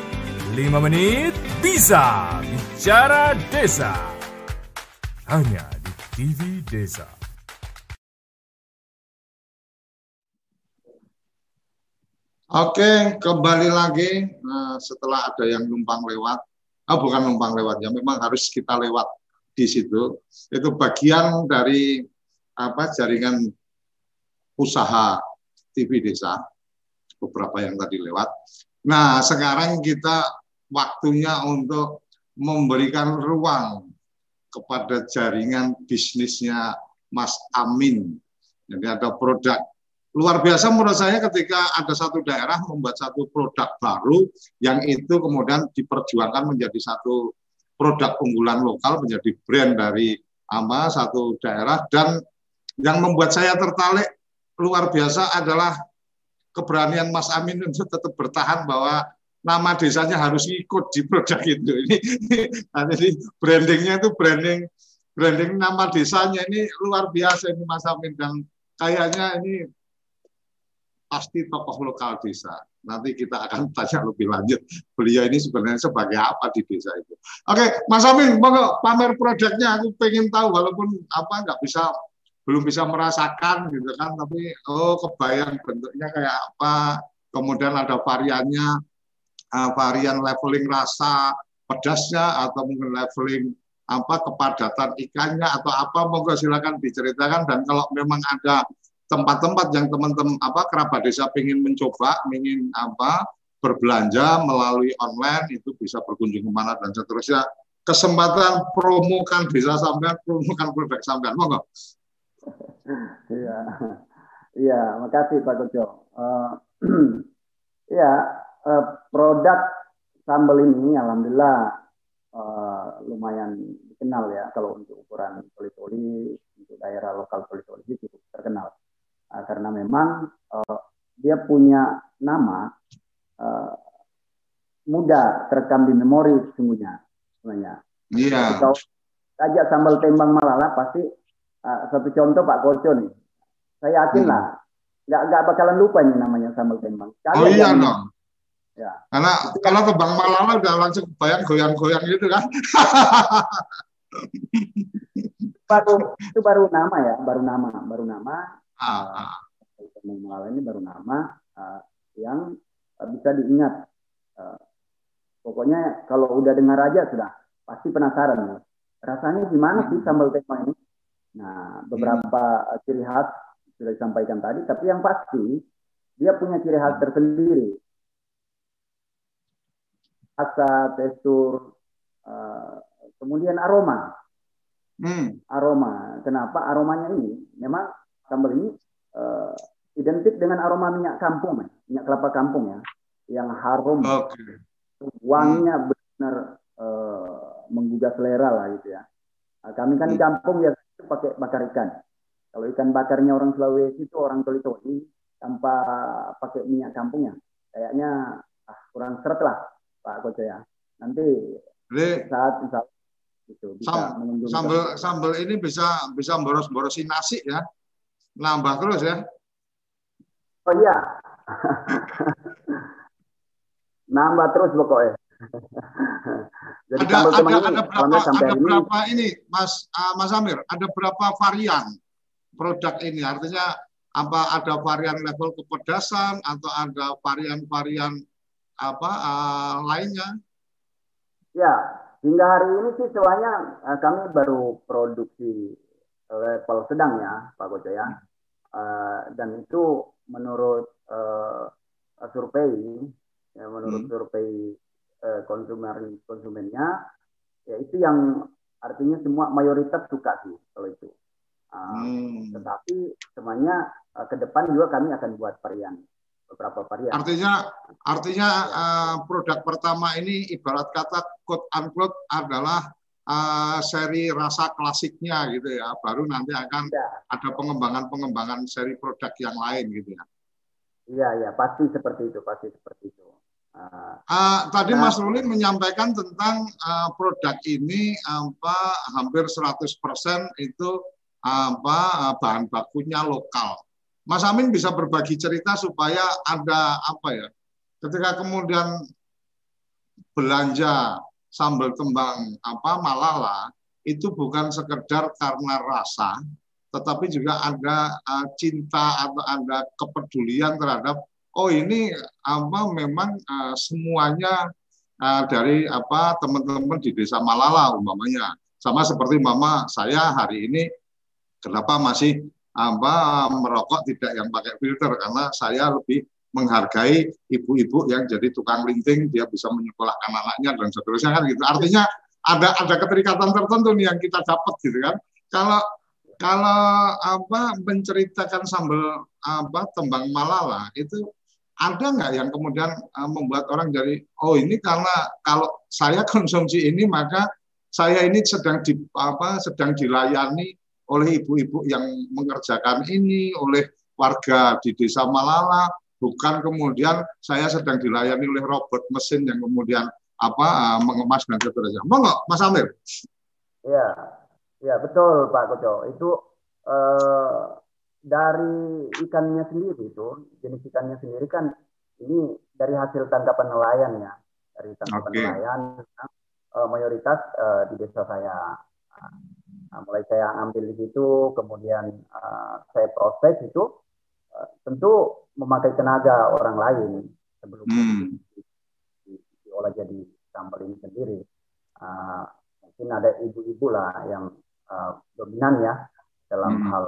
5 menit bisa. Bicara Desa. Hanya di TV Desa. Oke, kembali lagi Nah, setelah ada yang numpang lewat. Ah, bukan numpang lewat ya, memang harus kita lewat di situ. Itu bagian dari apa jaringan usaha TV desa beberapa yang tadi lewat. Nah, sekarang kita waktunya untuk memberikan ruang kepada jaringan bisnisnya Mas Amin. Jadi ada produk luar biasa menurut saya ketika ada satu daerah membuat satu produk baru yang itu kemudian diperjuangkan menjadi satu produk unggulan lokal menjadi brand dari ama satu daerah dan yang membuat saya tertarik luar biasa adalah keberanian Mas Amin untuk tetap bertahan bahwa nama desanya harus ikut di produk itu. Ini, ini brandingnya itu branding branding nama desanya ini luar biasa ini Mas Amin dan kayaknya ini pasti tokoh lokal desa. Nanti kita akan tanya lebih lanjut. Beliau ini sebenarnya sebagai apa di desa itu. Oke, Mas Amin, mau pamer produknya. Aku pengen tahu, walaupun apa nggak bisa belum bisa merasakan gitu kan, tapi oh kebayang bentuknya kayak apa. Kemudian ada variannya, uh, varian leveling rasa pedasnya atau mungkin leveling apa kepadatan ikannya atau apa monggo silakan diceritakan dan kalau memang ada tempat-tempat yang teman-teman apa kerabat desa ingin mencoba, ingin apa berbelanja melalui online itu bisa berkunjung ke mana dan seterusnya. Kesempatan promokan desa sampean, promokan produk sampean, monggo. Iya, iya, makasih Pak Kojo. Uh, ya, uh, produk sambal ini, alhamdulillah uh, lumayan dikenal ya kalau untuk ukuran poli-poli untuk daerah lokal poli-poli cukup terkenal uh, karena memang uh, dia punya nama uh, mudah terekam di memori sesungguhnya sebenarnya. Iya. Kalau ajak sambal tembang malala pasti uh, satu contoh Pak Koco nih. Saya yakin hmm. lah nggak nggak bakalan lupa nih namanya sambal tembang. Kali oh iya dong. Ya. Karena kalau tembang malala udah langsung bayang goyang-goyang gitu kan. baru itu baru nama ya, baru nama, baru nama uh, Malala ini baru nama uh, yang uh, bisa diingat. Uh, pokoknya kalau udah dengar aja sudah pasti penasaran. Ya. Rasanya gimana sih hmm. sambal tema ini? Nah, beberapa hmm. ciri khas sudah disampaikan tadi, tapi yang pasti dia punya ciri khas tersendiri. Rasa, tekstur, uh, kemudian aroma. Hmm. Aroma. Kenapa aromanya ini? Memang sambal ini uh, identik dengan aroma minyak kampung, ya. minyak kelapa kampung ya, yang harum, okay. wanginya hmm. benar uh, menggugah selera lah gitu ya. Nah, kami kan hmm. di kampung ya pakai bakar ikan. Kalau ikan bakarnya orang Sulawesi itu orang toli-toli tanpa pakai minyak kampungnya, kayaknya ah, kurang seret lah Pak Koco ya. Nanti Jadi, saat insya gitu, bisa sambal sambal ini bisa bisa boros-borosin nasi ya nambah terus ya. Oh iya. nambah terus pokoknya. Jadi ada ada, ini, ada berapa ada ini, berapa ini Mas uh, Mas Amir? Ada berapa varian produk ini? Artinya apa ada varian level kepedasan atau ada varian-varian apa uh, lainnya? Ya, hingga hari ini sih soalnya uh, kami baru produksi level sedang ya Pak Gojo ya. Uh, dan itu menurut uh, survei, ya, menurut hmm. survei uh, konsumen konsumennya, ya itu yang artinya semua mayoritas suka sih kalau itu. Uh, hmm. Tetapi semuanya uh, ke depan juga kami akan buat varian beberapa varian. Artinya artinya uh, produk pertama ini ibarat kata quote unquote adalah uh, seri rasa klasiknya gitu ya. Baru nanti akan ya. ada pengembangan-pengembangan seri produk yang lain gitu ya. Iya, iya, pasti seperti itu, pasti seperti itu. Uh, uh, tadi nah, Mas Ruli menyampaikan tentang uh, produk ini apa hampir 100% itu apa bahan bakunya lokal. Mas Amin bisa berbagi cerita supaya ada apa ya? Ketika kemudian belanja sambal kembang apa malala itu bukan sekedar karena rasa, tetapi juga ada uh, cinta atau ada kepedulian terhadap oh ini apa memang uh, semuanya uh, dari apa teman-teman di desa Malala umpamanya sama seperti mama saya hari ini kenapa masih apa merokok tidak yang pakai filter karena saya lebih menghargai ibu-ibu yang jadi tukang linting dia bisa menyekolahkan anaknya dan seterusnya kan gitu artinya ada ada keterikatan tertentu nih yang kita dapat gitu kan. Kalau kalau apa menceritakan sambal apa tembang Malala itu ada nggak yang kemudian uh, membuat orang jadi oh ini karena kalau saya konsumsi ini maka saya ini sedang di apa sedang dilayani oleh ibu-ibu yang mengerjakan ini oleh warga di desa Malala bukan kemudian saya sedang dilayani oleh robot mesin yang kemudian apa uh, mengemas dan seterusnya. Monggo Mas Amir. Iya, ya betul Pak Koco. Itu uh, dari ikannya sendiri itu jenis ikannya sendiri kan ini dari hasil tangkapan nelayan ya dari tangkapan okay. nelayan uh, mayoritas uh, di desa saya nah, mulai saya ambil di situ kemudian uh, saya proses itu uh, tentu memakai tenaga orang lain sebelum hmm. diolah jadi sambal ini sendiri uh, mungkin ada ibu-ibu lah yang uh, dominan ya dalam hmm. hal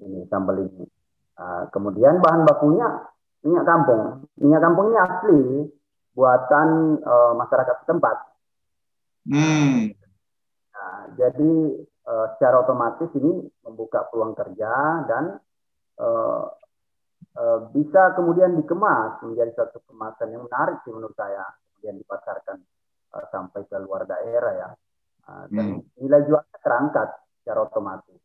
ini sambal ini. Uh, kemudian bahan bakunya minyak kampung. Minyak kampung ini asli buatan uh, masyarakat setempat. Hmm. Jadi uh, secara otomatis ini membuka peluang kerja dan uh, uh, bisa kemudian dikemas menjadi satu kemasan yang menarik sih menurut saya kemudian dipasarkan uh, sampai ke luar daerah ya uh, dan hmm. nilai jualnya terangkat secara otomatis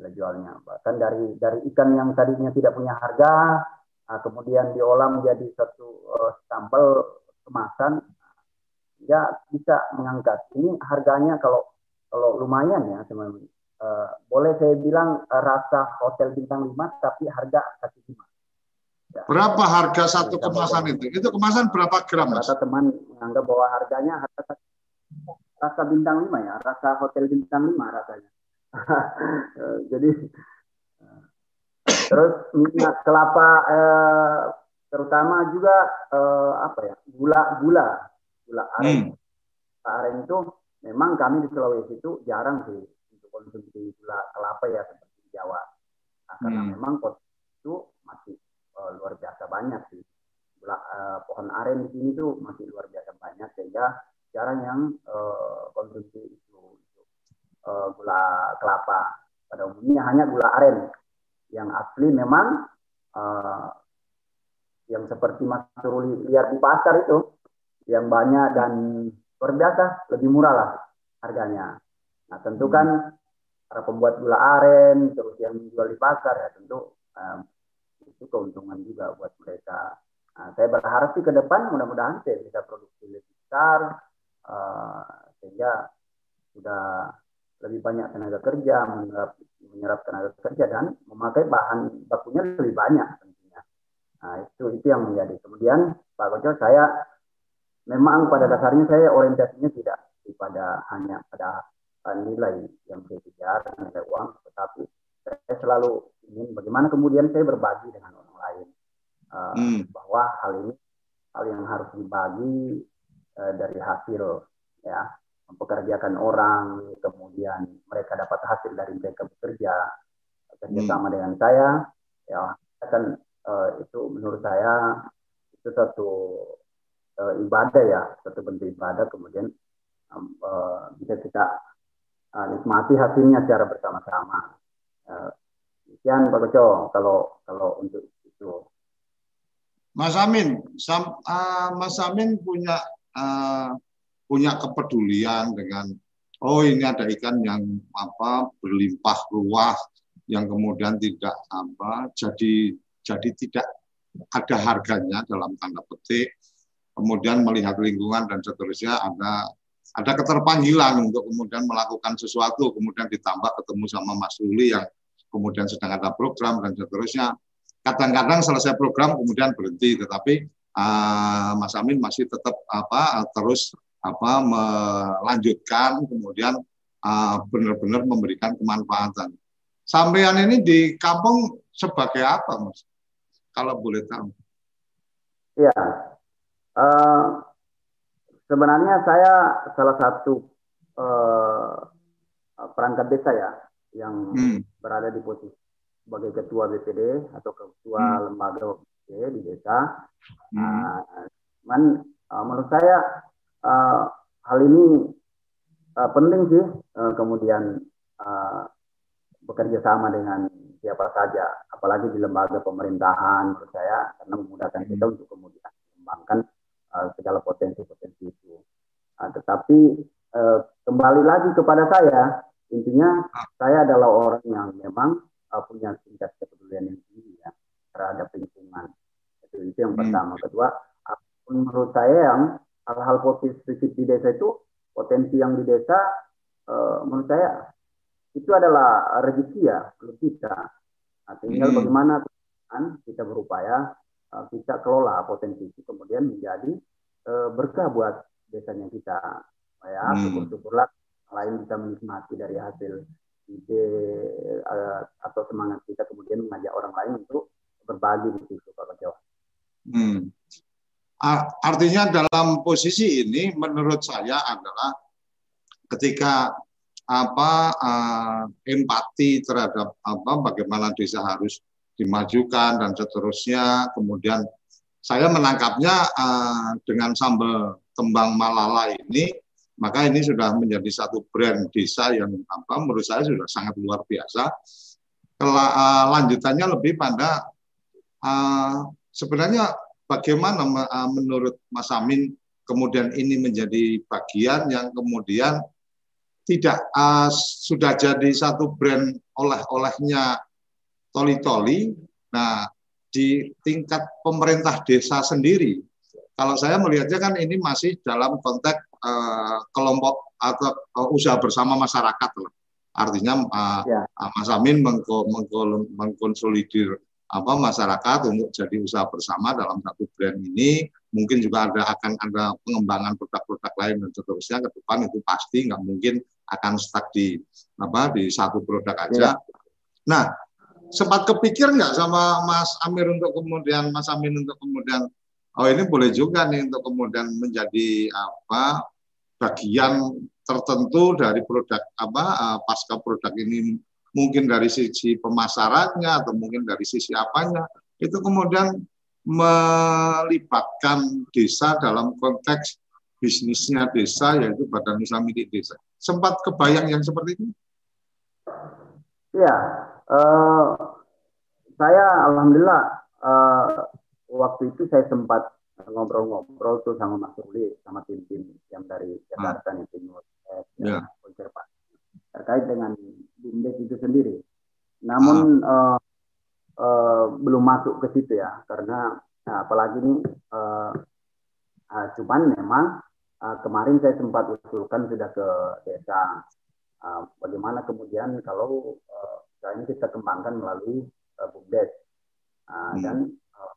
nilai jualnya. Bahkan dari dari ikan yang tadinya tidak punya harga, nah, kemudian diolah menjadi satu uh, sambal kemasan, ya bisa mengangkat. Ini harganya kalau kalau lumayan ya teman-teman. Uh, boleh saya bilang uh, rasa hotel bintang 5 tapi harga kaki lima. Ya. Berapa harga satu kemasan itu? Itu kemasan berapa gram? Rasa teman menganggap bahwa harganya harga rasa bintang 5 ya, rasa hotel bintang 5 rasanya. Jadi terus minyak kelapa eh, terutama juga eh, apa ya gula gula gula aren. Hmm. Gula aren itu memang kami di Sulawesi itu jarang sih untuk konsumsi gula kelapa ya seperti di Jawa. Nah, karena hmm. memang itu masih uh, luar biasa banyak sih. Gula, uh, pohon aren di sini tuh masih luar biasa banyak sehingga jarang yang uh, konsumsi uh, gula kelapa. Pada umumnya hanya gula aren yang asli memang uh, yang seperti Mas Suruli lihat di pasar itu yang banyak dan luar biasa lebih murah lah harganya. Nah tentu kan para pembuat gula aren terus yang menjual di pasar ya tentu um, itu keuntungan juga buat mereka. Nah, saya berharap sih ke depan mudah-mudahan saya bisa produksi lebih besar uh, sehingga sudah lebih banyak tenaga kerja, menyerap, menyerap tenaga kerja dan memakai bahan bakunya lebih banyak tentunya. Nah, itu itu yang menjadi. Kemudian Pak Koco, saya memang pada dasarnya saya orientasinya tidak pada hanya pada nilai yang saya kejar, nilai uang, tetapi saya selalu ingin bagaimana kemudian saya berbagi dengan orang lain uh, hmm. bahwa hal ini hal yang harus dibagi uh, dari hasil ya mempekerjakan orang, kemudian mereka dapat hasil dari mereka bekerja kerjasama hmm. dengan saya, ya kan uh, itu menurut saya itu satu uh, ibadah ya, satu bentuk ibadah, kemudian um, uh, bisa kita uh, nikmati hasilnya secara bersama-sama. Uh, Pak Koco, kalau kalau untuk itu. Mas Amin, Sam, uh, Mas Amin punya uh, punya kepedulian dengan oh ini ada ikan yang apa berlimpah ruah yang kemudian tidak apa jadi jadi tidak ada harganya dalam tanda petik kemudian melihat lingkungan dan seterusnya ada ada keterpanggilan untuk kemudian melakukan sesuatu kemudian ditambah ketemu sama Mas Ruli yang kemudian sedang ada program dan seterusnya kadang-kadang selesai program kemudian berhenti tetapi uh, Mas Amin masih tetap apa terus apa melanjutkan kemudian uh, benar-benar memberikan kemanfaatan. Sampean ini di kampung sebagai apa, Mas? Kalau boleh tahu. Iya. Uh, sebenarnya saya salah satu uh, perangkat desa ya yang hmm. berada di posisi sebagai ketua BPD atau ketua hmm. lembaga BPD di desa. Hmm. Uh, uh, menurut saya uh, hal ini uh, penting sih uh, kemudian uh, bekerja sama dengan siapa saja, apalagi di lembaga pemerintahan menurut saya karena memudahkan kita hmm. untuk kemudian mengembangkan uh, segala potensi-potensi itu. Uh, tetapi uh, kembali lagi kepada saya, intinya saya adalah orang yang memang uh, punya tingkat kepedulian yang tinggi ya terhadap lingkungan. Itu, itu yang hmm. pertama. Kedua, menurut saya yang hal-hal positif di desa itu potensi yang di desa uh, menurut saya itu adalah rezeki ya untuk kita. Nah, tinggal hmm. bagaimana kita berupaya kita kelola potensi itu kemudian menjadi uh, berkah buat desanya kita. Ya, hmm. syukur-syukurlah lain bisa menikmati dari hasil ide uh, atau semangat kita kemudian mengajak orang lain untuk berbagi di situ Pak Jawa. Hmm. Artinya dalam posisi ini menurut saya adalah ketika apa uh, empati terhadap apa bagaimana desa harus dimajukan dan seterusnya. Kemudian saya menangkapnya uh, dengan sambal tembang Malala ini, maka ini sudah menjadi satu brand desa yang apa menurut saya sudah sangat luar biasa. Kela, uh, lanjutannya lebih pada uh, sebenarnya bagaimana uh, menurut Mas Amin kemudian ini menjadi bagian yang kemudian tidak uh, sudah jadi satu brand oleh-olehnya Toli-Toli. Nah, di tingkat pemerintah desa sendiri, kalau saya melihatnya kan ini masih dalam konteks uh, kelompok atau uh, usaha bersama masyarakat lah. Artinya uh, ya. Mas Amin mengko, mengko, mengkonsolidir apa masyarakat untuk jadi usaha bersama dalam satu brand ini mungkin juga ada akan ada pengembangan produk-produk lain dan seterusnya ke depan itu pasti nggak mungkin akan stuck di apa di satu produk aja. Ya. Nah, sempat kepikir nggak sama Mas Amir untuk kemudian Mas Amin untuk kemudian oh ini boleh juga nih untuk kemudian menjadi apa bagian tertentu dari produk apa uh, pasca produk ini mungkin dari sisi pemasarannya atau mungkin dari sisi apanya itu kemudian melibatkan desa dalam konteks bisnisnya desa yaitu badan usaha milik desa. Sempat kebayang yang seperti itu? Ya, uh, saya alhamdulillah uh, waktu itu saya sempat ngobrol-ngobrol tuh sama Mas Ruli sama tim-tim yang dari Jakarta nih tim eh, ya. konservasi terkait dengan bumdes itu sendiri. Namun uh, uh, belum masuk ke situ ya karena nah, apalagi ini uh, uh, cuman memang uh, kemarin saya sempat usulkan sudah ke desa uh, bagaimana kemudian kalau uh, ini kita kembangkan melalui uh, bumdes uh, hmm. dan uh,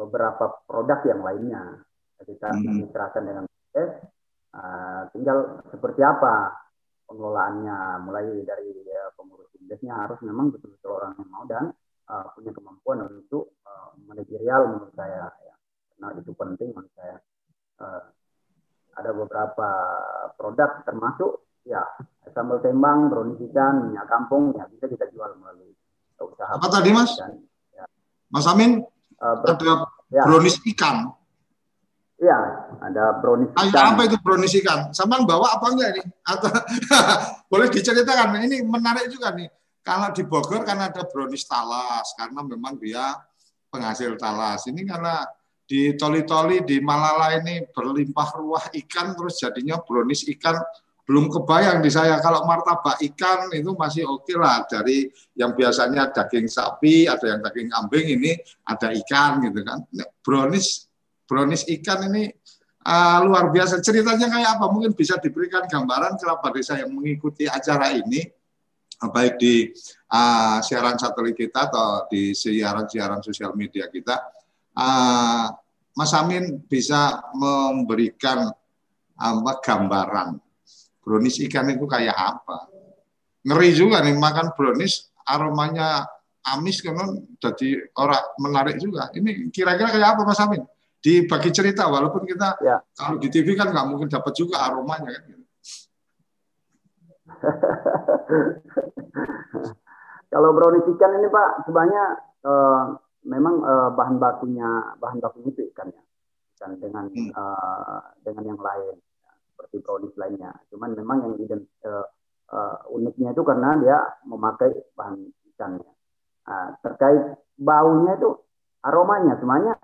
beberapa produk yang lainnya kita hmm. dengan bumdes uh, tinggal seperti apa pengelolaannya mulai dari uh, pengurus bumdesnya harus memang betul-betul orang yang mau dan uh, punya kemampuan untuk uh, manajerial menurut saya ya. Nah itu penting menurut saya. Uh, ada beberapa produk termasuk ya sambal tembang, brownies ikan, minyak kampung ya bisa kita jual melalui usaha. Apa tadi mas? Dan, ya. Mas Amin uh, ada ya. brownies ikan. Iya, ada brownies ikan. Apa itu brownies ikan? Sama bawa apa enggak ini? Atau boleh diceritakan? Ini menarik juga nih. Kalau di Bogor kan ada brownies talas karena memang dia penghasil talas. Ini karena di toli-toli di Malala ini berlimpah ruah ikan terus jadinya brownies ikan belum kebayang di saya. Kalau martabak ikan itu masih oke okay lah. Dari yang biasanya daging sapi ada yang daging kambing ini ada ikan gitu kan. Brownies brownies ikan ini uh, luar biasa. Ceritanya kayak apa? Mungkin bisa diberikan gambaran kerabat desa yang mengikuti acara ini. Baik di uh, siaran satelit kita atau di siaran-siaran sosial media kita. Uh, Mas Amin bisa memberikan apa gambaran brownies ikan itu kayak apa. Ngeri juga nih makan brownies aromanya amis kan jadi orang menarik juga. Ini kira-kira kayak apa Mas Amin? Dibagi cerita walaupun kita ya. kalau di TV kan nggak mungkin dapat juga aromanya kan. kalau brownies ikan ini Pak sebenarnya eh, memang uh, bahan bakunya bahan bakunya itu ikan ya ikan dengan hmm. uh, dengan yang lain seperti brownies lainnya. Cuman memang yang ident, uh, uh, uniknya itu karena dia memakai bahan ikannya. Nah, terkait baunya itu aromanya semuanya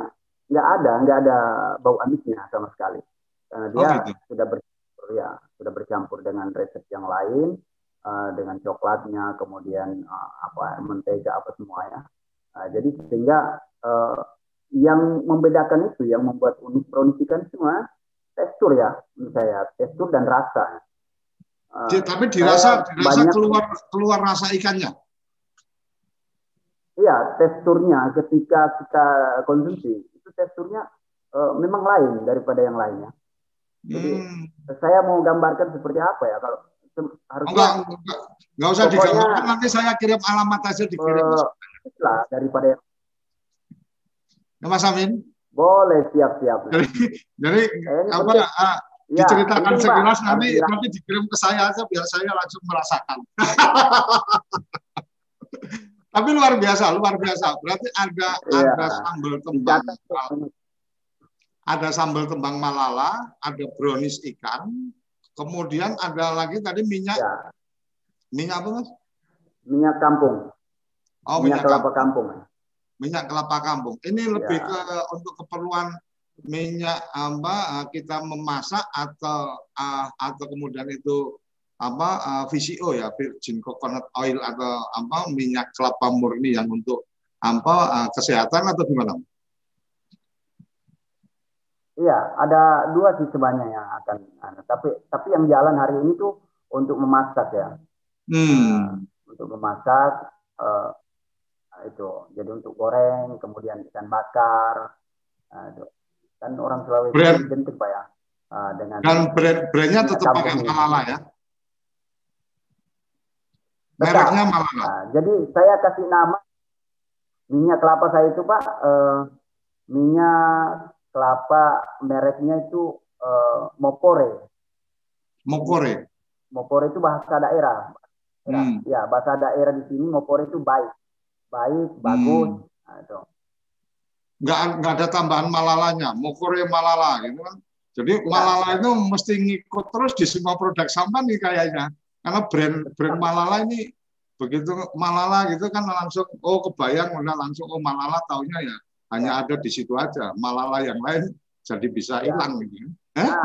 nggak ada, nggak ada bau amisnya sama sekali. Karena dia oh, gitu. sudah bercampur ya, sudah bercampur dengan resep yang lain, uh, dengan coklatnya, kemudian uh, apa mentega apa semuanya. Uh, jadi sehingga uh, yang membedakan itu, yang membuat unik brownies ikan semua tekstur ya, saya tekstur dan rasa. Uh, tapi dirasa, dirasa banyak, keluar keluar rasa ikannya. Iya, teksturnya ketika kita konsumsi itu teksturnya uh, memang lain daripada yang lainnya. Jadi hmm. saya mau gambarkan seperti apa ya kalau harusnya enggak, enggak, enggak usah digambarkan nanti saya kirim alamat aja dikirim. Uh, lah daripada yang ya, Mas Amin. Boleh siap-siap. Jadi, jadi eh, apa uh, ya, diceritakan sekilas nanti nanti dikirim ke saya aja biar saya langsung merasakan. Tapi luar biasa, luar biasa. Berarti ada ya. ada sambal tembang, ada sambal tembang malala, ada brownies ikan, kemudian ada lagi tadi minyak, ya. minyak apa mas? Minyak kampung. Oh, minyak, minyak kelapa kampung. Minyak kelapa kampung. Ini lebih ya. ke untuk keperluan minyak apa kita memasak atau uh, atau kemudian itu apa uh, VCO ya virgin coconut oil atau apa minyak kelapa murni yang untuk apa kesehatan atau gimana? Iya, ada dua sih sebenarnya yang akan, uh, tapi tapi yang jalan hari ini tuh untuk memasak ya, hmm. uh, untuk memasak uh, itu, jadi untuk goreng, kemudian ikan bakar, uh, itu. kan orang Sulawesi brand, identik pak ya, uh, dengan dan brand brandnya tetap pakai malala ya. Mereknya malah. Nah, jadi saya kasih nama minyak kelapa saya itu Pak, eh, minyak kelapa mereknya itu eh, Mopore. Mopore. Mopore itu bahasa daerah. Hmm. Ya, bahasa daerah di sini Mopore itu baik. Baik, bagus. Hmm. Nah, itu. Nggak, nggak ada tambahan malalanya, Mopore malala gitu kan. Jadi ya, malala ya. itu mesti ngikut terus di semua produk sampah nih kayaknya. Karena brand brand Malala ini begitu Malala gitu kan langsung oh kebayang udah langsung oh Malala taunya ya hanya ada di situ aja. Malala yang lain jadi bisa ya. hilang gitu. Nah,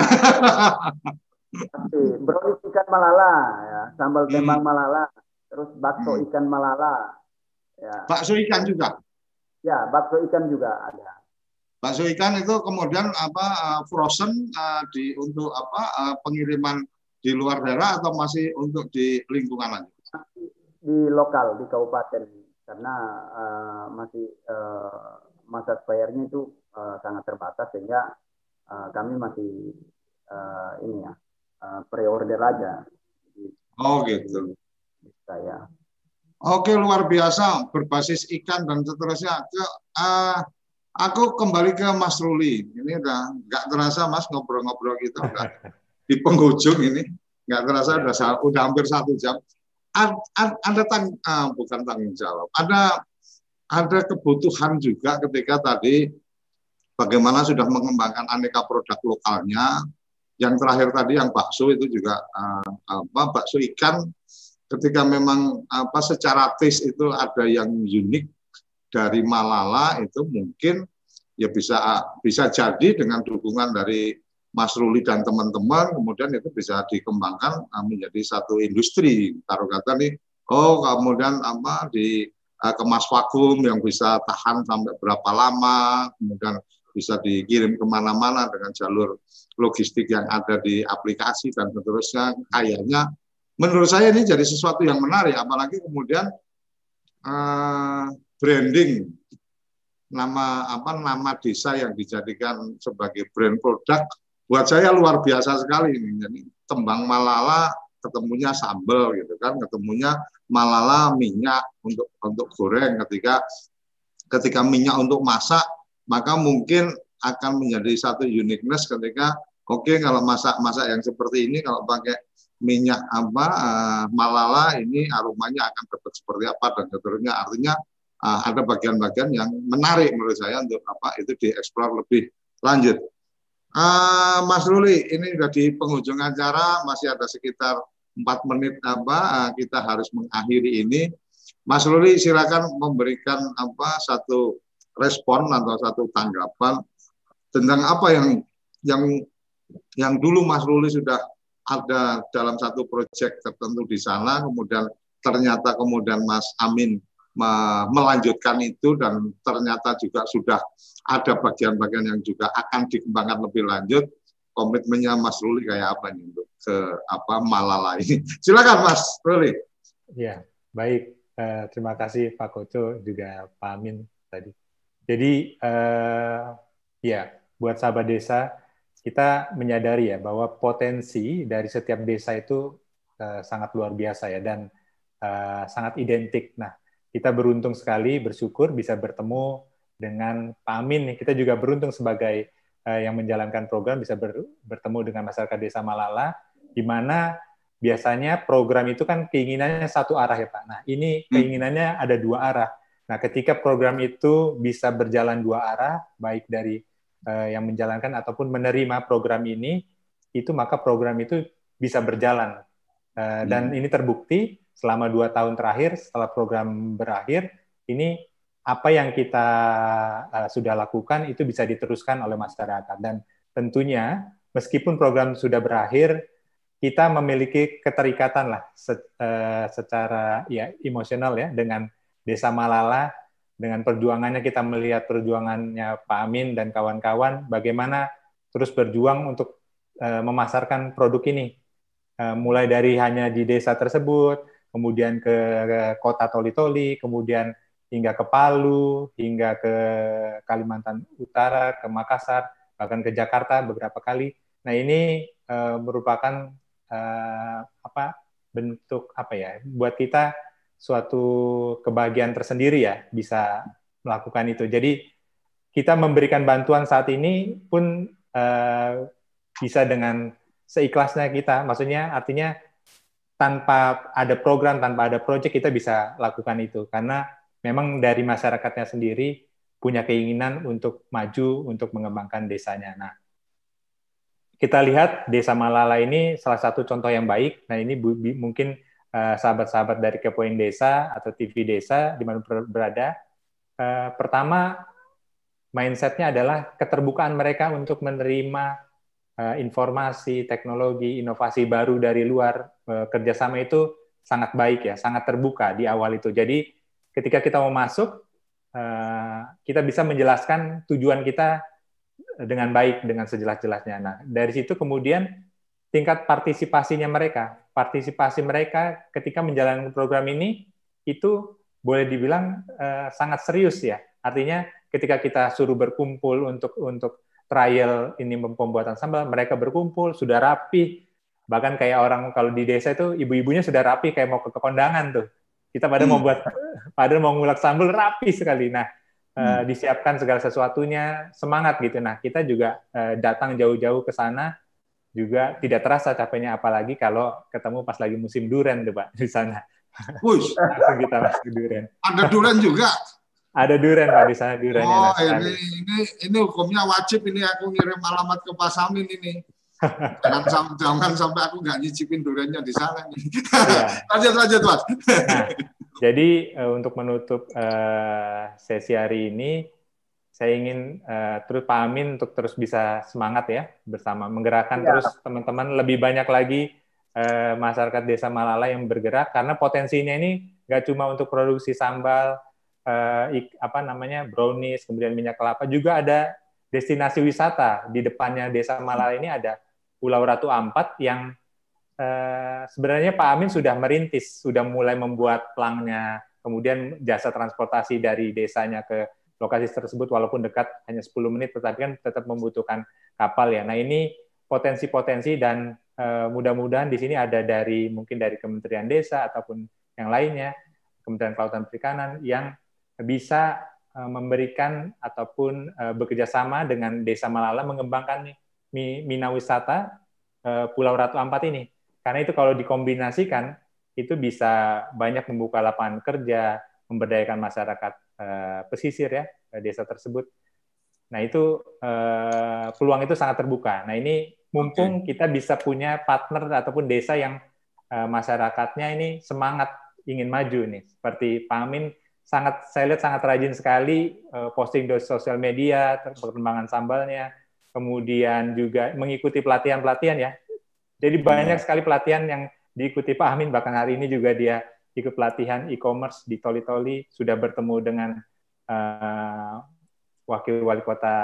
brownies ikan Malala ya, sambal tembang hmm. Malala, terus bakso hmm. ikan Malala. Ya. Bakso ikan juga. Ya, bakso ikan juga ada. Bakso ikan itu kemudian apa uh, frozen uh, di untuk apa uh, pengiriman di luar daerah atau masih untuk di lingkungan aja? Di lokal di kabupaten karena uh, masih uh, masa expirednya itu uh, sangat terbatas sehingga uh, kami masih uh, ini ya uh, pre-order aja. Oh gitu. Saya. Oke luar biasa. Berbasis ikan dan seterusnya. Uh, aku kembali ke Mas Ruli. Ini udah nggak terasa Mas ngobrol-ngobrol gitu. Udah di penghujung ini. Nggak terasa udah udah hampir satu jam. Ada tang uh, bukan tanggung jawab. Ada ada kebutuhan juga ketika tadi bagaimana sudah mengembangkan aneka produk lokalnya. Yang terakhir tadi yang bakso itu juga uh, apa bakso ikan ketika memang apa secara taste itu ada yang unik dari Malala itu mungkin ya bisa bisa jadi dengan dukungan dari Mas Ruli dan teman-teman kemudian itu bisa dikembangkan uh, menjadi satu industri. Taruh kata nih oh kemudian apa di uh, kemas vakum yang bisa tahan sampai berapa lama kemudian bisa dikirim ke mana-mana dengan jalur logistik yang ada di aplikasi dan seterusnya. Kayaknya menurut saya ini jadi sesuatu yang menarik apalagi kemudian uh, branding nama apa nama desa yang dijadikan sebagai brand produk buat saya luar biasa sekali ini. Jadi tembang Malala ketemunya sambal gitu kan, ketemunya Malala minyak untuk untuk goreng ketika ketika minyak untuk masak maka mungkin akan menjadi satu uniqueness ketika oke okay, kalau masak-masak yang seperti ini kalau pakai minyak apa uh, malala ini aromanya akan dapat seperti apa dan seterusnya artinya uh, ada bagian-bagian yang menarik menurut saya untuk apa itu dieksplor lebih lanjut Uh, Mas Ruli, ini sudah di penghujung acara, masih ada sekitar empat menit apa uh, kita harus mengakhiri ini. Mas Ruli, silakan memberikan apa satu respon atau satu tanggapan tentang apa yang yang yang dulu Mas Ruli sudah ada dalam satu proyek tertentu di sana, kemudian ternyata kemudian Mas Amin melanjutkan itu dan ternyata juga sudah ada bagian-bagian yang juga akan dikembangkan lebih lanjut komitmennya Mas Ruli kayak apa nih untuk ke apa Malala ini silakan Mas Ruli. Ya baik. Eh, terima kasih Pak Koco juga Pak Amin tadi. Jadi eh, ya buat sahabat desa kita menyadari ya bahwa potensi dari setiap desa itu eh, sangat luar biasa ya dan eh, sangat identik nah kita beruntung sekali, bersyukur bisa bertemu dengan Pak Amin. Kita juga beruntung sebagai uh, yang menjalankan program bisa ber, bertemu dengan masyarakat Desa Malala, di mana biasanya program itu kan keinginannya satu arah ya Pak. Nah ini hmm. keinginannya ada dua arah. Nah ketika program itu bisa berjalan dua arah, baik dari uh, yang menjalankan ataupun menerima program ini, itu maka program itu bisa berjalan. Uh, dan hmm. ini terbukti selama dua tahun terakhir setelah program berakhir ini apa yang kita uh, sudah lakukan itu bisa diteruskan oleh masyarakat dan tentunya meskipun program sudah berakhir kita memiliki keterikatan lah se uh, secara ya emosional ya dengan Desa Malala dengan perjuangannya kita melihat perjuangannya Pak Amin dan kawan-kawan bagaimana terus berjuang untuk uh, memasarkan produk ini uh, mulai dari hanya di desa tersebut kemudian ke kota Toli-Toli, kemudian hingga ke Palu, hingga ke Kalimantan Utara, ke Makassar, bahkan ke Jakarta beberapa kali. Nah ini uh, merupakan uh, apa bentuk apa ya buat kita suatu kebahagiaan tersendiri ya bisa melakukan itu. Jadi kita memberikan bantuan saat ini pun uh, bisa dengan seikhlasnya kita. Maksudnya artinya tanpa ada program, tanpa ada proyek kita bisa lakukan itu karena memang dari masyarakatnya sendiri punya keinginan untuk maju untuk mengembangkan desanya. Nah, kita lihat Desa Malala ini salah satu contoh yang baik. Nah, ini mungkin sahabat-sahabat dari Kepoin Desa atau TV Desa di mana berada. Uh, pertama, mindsetnya adalah keterbukaan mereka untuk menerima uh, informasi, teknologi, inovasi baru dari luar kerjasama itu sangat baik ya, sangat terbuka di awal itu. Jadi ketika kita mau masuk, kita bisa menjelaskan tujuan kita dengan baik, dengan sejelas-jelasnya. Nah, dari situ kemudian tingkat partisipasinya mereka, partisipasi mereka ketika menjalankan program ini itu boleh dibilang uh, sangat serius ya. Artinya ketika kita suruh berkumpul untuk untuk trial ini pembuatan sambal, mereka berkumpul, sudah rapi, bahkan kayak orang kalau di desa itu ibu-ibunya sudah rapi kayak mau ke kondangan tuh. Kita pada hmm. mau buat, pada mau ngulak sambal rapi sekali. Nah, eh, uh, disiapkan segala sesuatunya, semangat gitu. Nah, kita juga uh, datang jauh-jauh ke sana, juga tidak terasa capeknya apalagi kalau ketemu pas lagi musim duren tuh Pak di sana. Wush. kita masuk duren. Ada duren juga. Ada duren Pak di sana durennya. Oh, ini, ini ini hukumnya wajib ini aku ngirim alamat ke Pak Samin ini. jangan, jangan sampai aku nggak nyicipin durennya di sana nih. Ya. lanjut lanjut Mas. Nah, jadi uh, untuk menutup uh, sesi hari ini saya ingin uh, terus Pak Amin untuk terus bisa semangat ya bersama menggerakkan ya. terus teman-teman lebih banyak lagi uh, masyarakat Desa Malala yang bergerak karena potensinya ini nggak cuma untuk produksi sambal uh, apa namanya brownies, kemudian minyak kelapa, juga ada destinasi wisata di depannya Desa Malala ini ada Pulau Ratu Ampat yang uh, sebenarnya Pak Amin sudah merintis, sudah mulai membuat pelangnya, kemudian jasa transportasi dari desanya ke lokasi tersebut walaupun dekat hanya 10 menit, tetapi kan tetap membutuhkan kapal ya. Nah ini potensi-potensi dan uh, mudah-mudahan di sini ada dari mungkin dari Kementerian Desa ataupun yang lainnya, Kementerian Kelautan Perikanan yang bisa eh, memberikan ataupun eh, bekerja sama dengan Desa Malala mengembangkan Mina Wisata eh, Pulau Ratu Ampat ini. Karena itu kalau dikombinasikan, itu bisa banyak membuka lapangan kerja, memberdayakan masyarakat pesisir ya, desa tersebut. Nah itu uh, peluang itu sangat terbuka. Nah ini mumpung okay. kita bisa punya partner ataupun desa yang uh, masyarakatnya ini semangat ingin maju nih. Seperti Pak Amin sangat saya lihat sangat rajin sekali uh, posting di sosial media perkembangan sambalnya, kemudian juga mengikuti pelatihan-pelatihan ya. Jadi banyak sekali pelatihan yang diikuti Pak Amin bahkan hari ini juga dia ikut pelatihan e-commerce di Toli Toli sudah bertemu dengan uh, wakil wali kota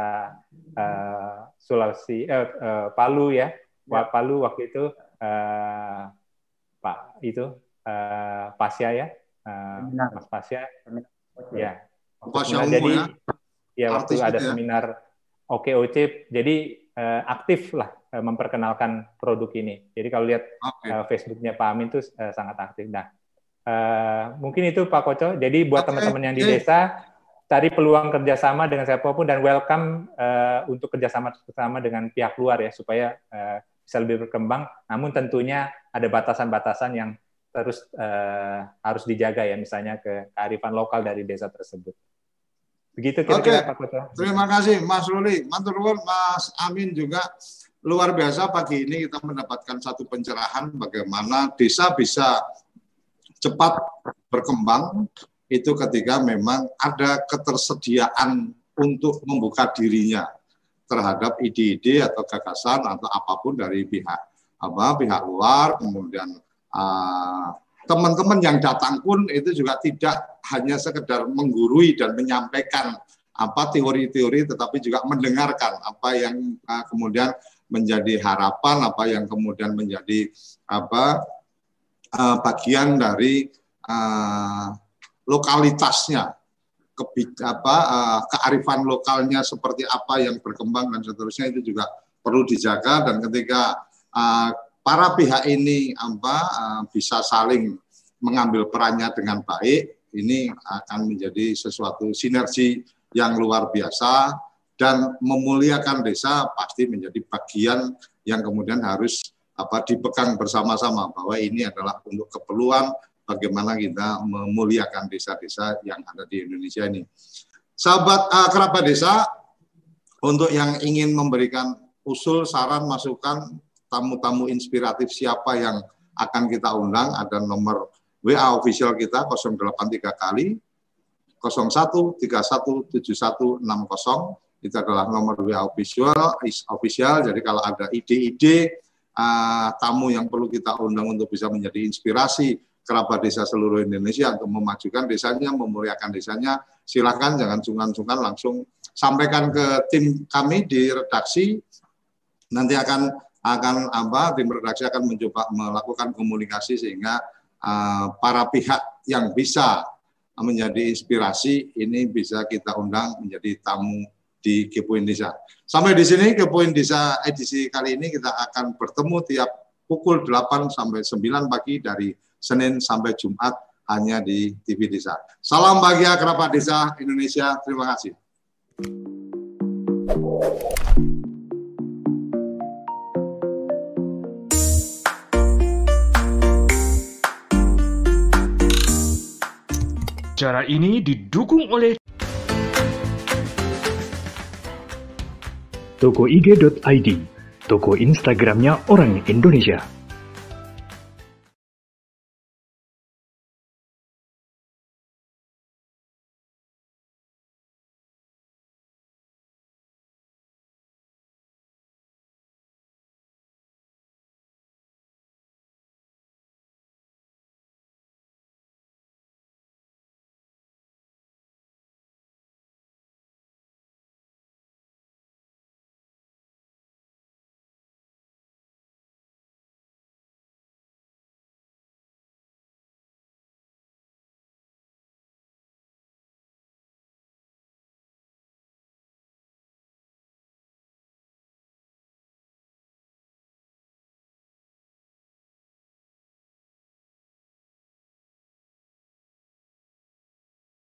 uh, Sulawesi uh, uh, Palu ya, ya. Palu waktu itu uh, Pak itu uh, Pasya ya uh, Mas Pasya. Ya. Pasya jadi ya, ya waktu ada ya. seminar OKOC, jadi uh, aktif lah uh, memperkenalkan produk ini. Jadi kalau lihat okay. uh, Facebooknya Pak Amin itu uh, sangat aktif. Nah, uh, mungkin itu Pak Koco. Jadi buat teman-teman okay. yang di desa cari peluang kerjasama dengan siapa pun dan welcome uh, untuk kerjasama bersama dengan pihak luar ya supaya uh, bisa lebih berkembang. Namun tentunya ada batasan-batasan yang terus uh, harus dijaga ya, misalnya ke kearifan lokal dari desa tersebut. Begitu kira-kira Pak Kota. Terima kasih Mas Ruli. Mantur Mas Amin juga luar biasa pagi ini kita mendapatkan satu pencerahan bagaimana desa bisa cepat berkembang itu ketika memang ada ketersediaan untuk membuka dirinya terhadap ide-ide atau gagasan atau apa pun dari pihak apa pihak luar kemudian Ah, teman-teman uh, yang datang pun itu juga tidak hanya sekedar menggurui dan menyampaikan apa teori-teori tetapi juga mendengarkan apa yang uh, kemudian menjadi harapan apa yang kemudian menjadi apa uh, bagian dari uh, lokalitasnya. Kebik apa uh, kearifan lokalnya seperti apa yang berkembang dan seterusnya itu juga perlu dijaga. Dan ketika uh, para pihak ini apa eh, bisa saling mengambil perannya dengan baik, ini akan menjadi sesuatu sinergi yang luar biasa. Dan memuliakan desa pasti menjadi bagian yang kemudian harus apa dipegang bersama-sama bahwa ini adalah untuk keperluan bagaimana kita memuliakan desa-desa yang ada di Indonesia ini. Sahabat uh, kerabat desa, untuk yang ingin memberikan usul, saran, masukan tamu-tamu inspiratif siapa yang akan kita undang ada nomor WA official kita 083 kali 01317160 itu adalah nomor WA official official jadi kalau ada ide-ide uh, tamu yang perlu kita undang untuk bisa menjadi inspirasi kerabat desa seluruh Indonesia untuk memajukan desanya, memuliakan desanya, silakan jangan sungkan-sungkan langsung sampaikan ke tim kami di redaksi. Nanti akan akan apa tim redaksi akan mencoba melakukan komunikasi sehingga uh, para pihak yang bisa menjadi inspirasi ini bisa kita undang menjadi tamu di Kepoin Desa. Sampai di sini Kepoin Desa edisi kali ini kita akan bertemu tiap pukul 8 sampai 9 pagi dari Senin sampai Jumat hanya di TV Desa. Salam bahagia kerabat desa Indonesia. Terima kasih. Acara ini didukung oleh Toko IG.id, toko Instagramnya orang Indonesia.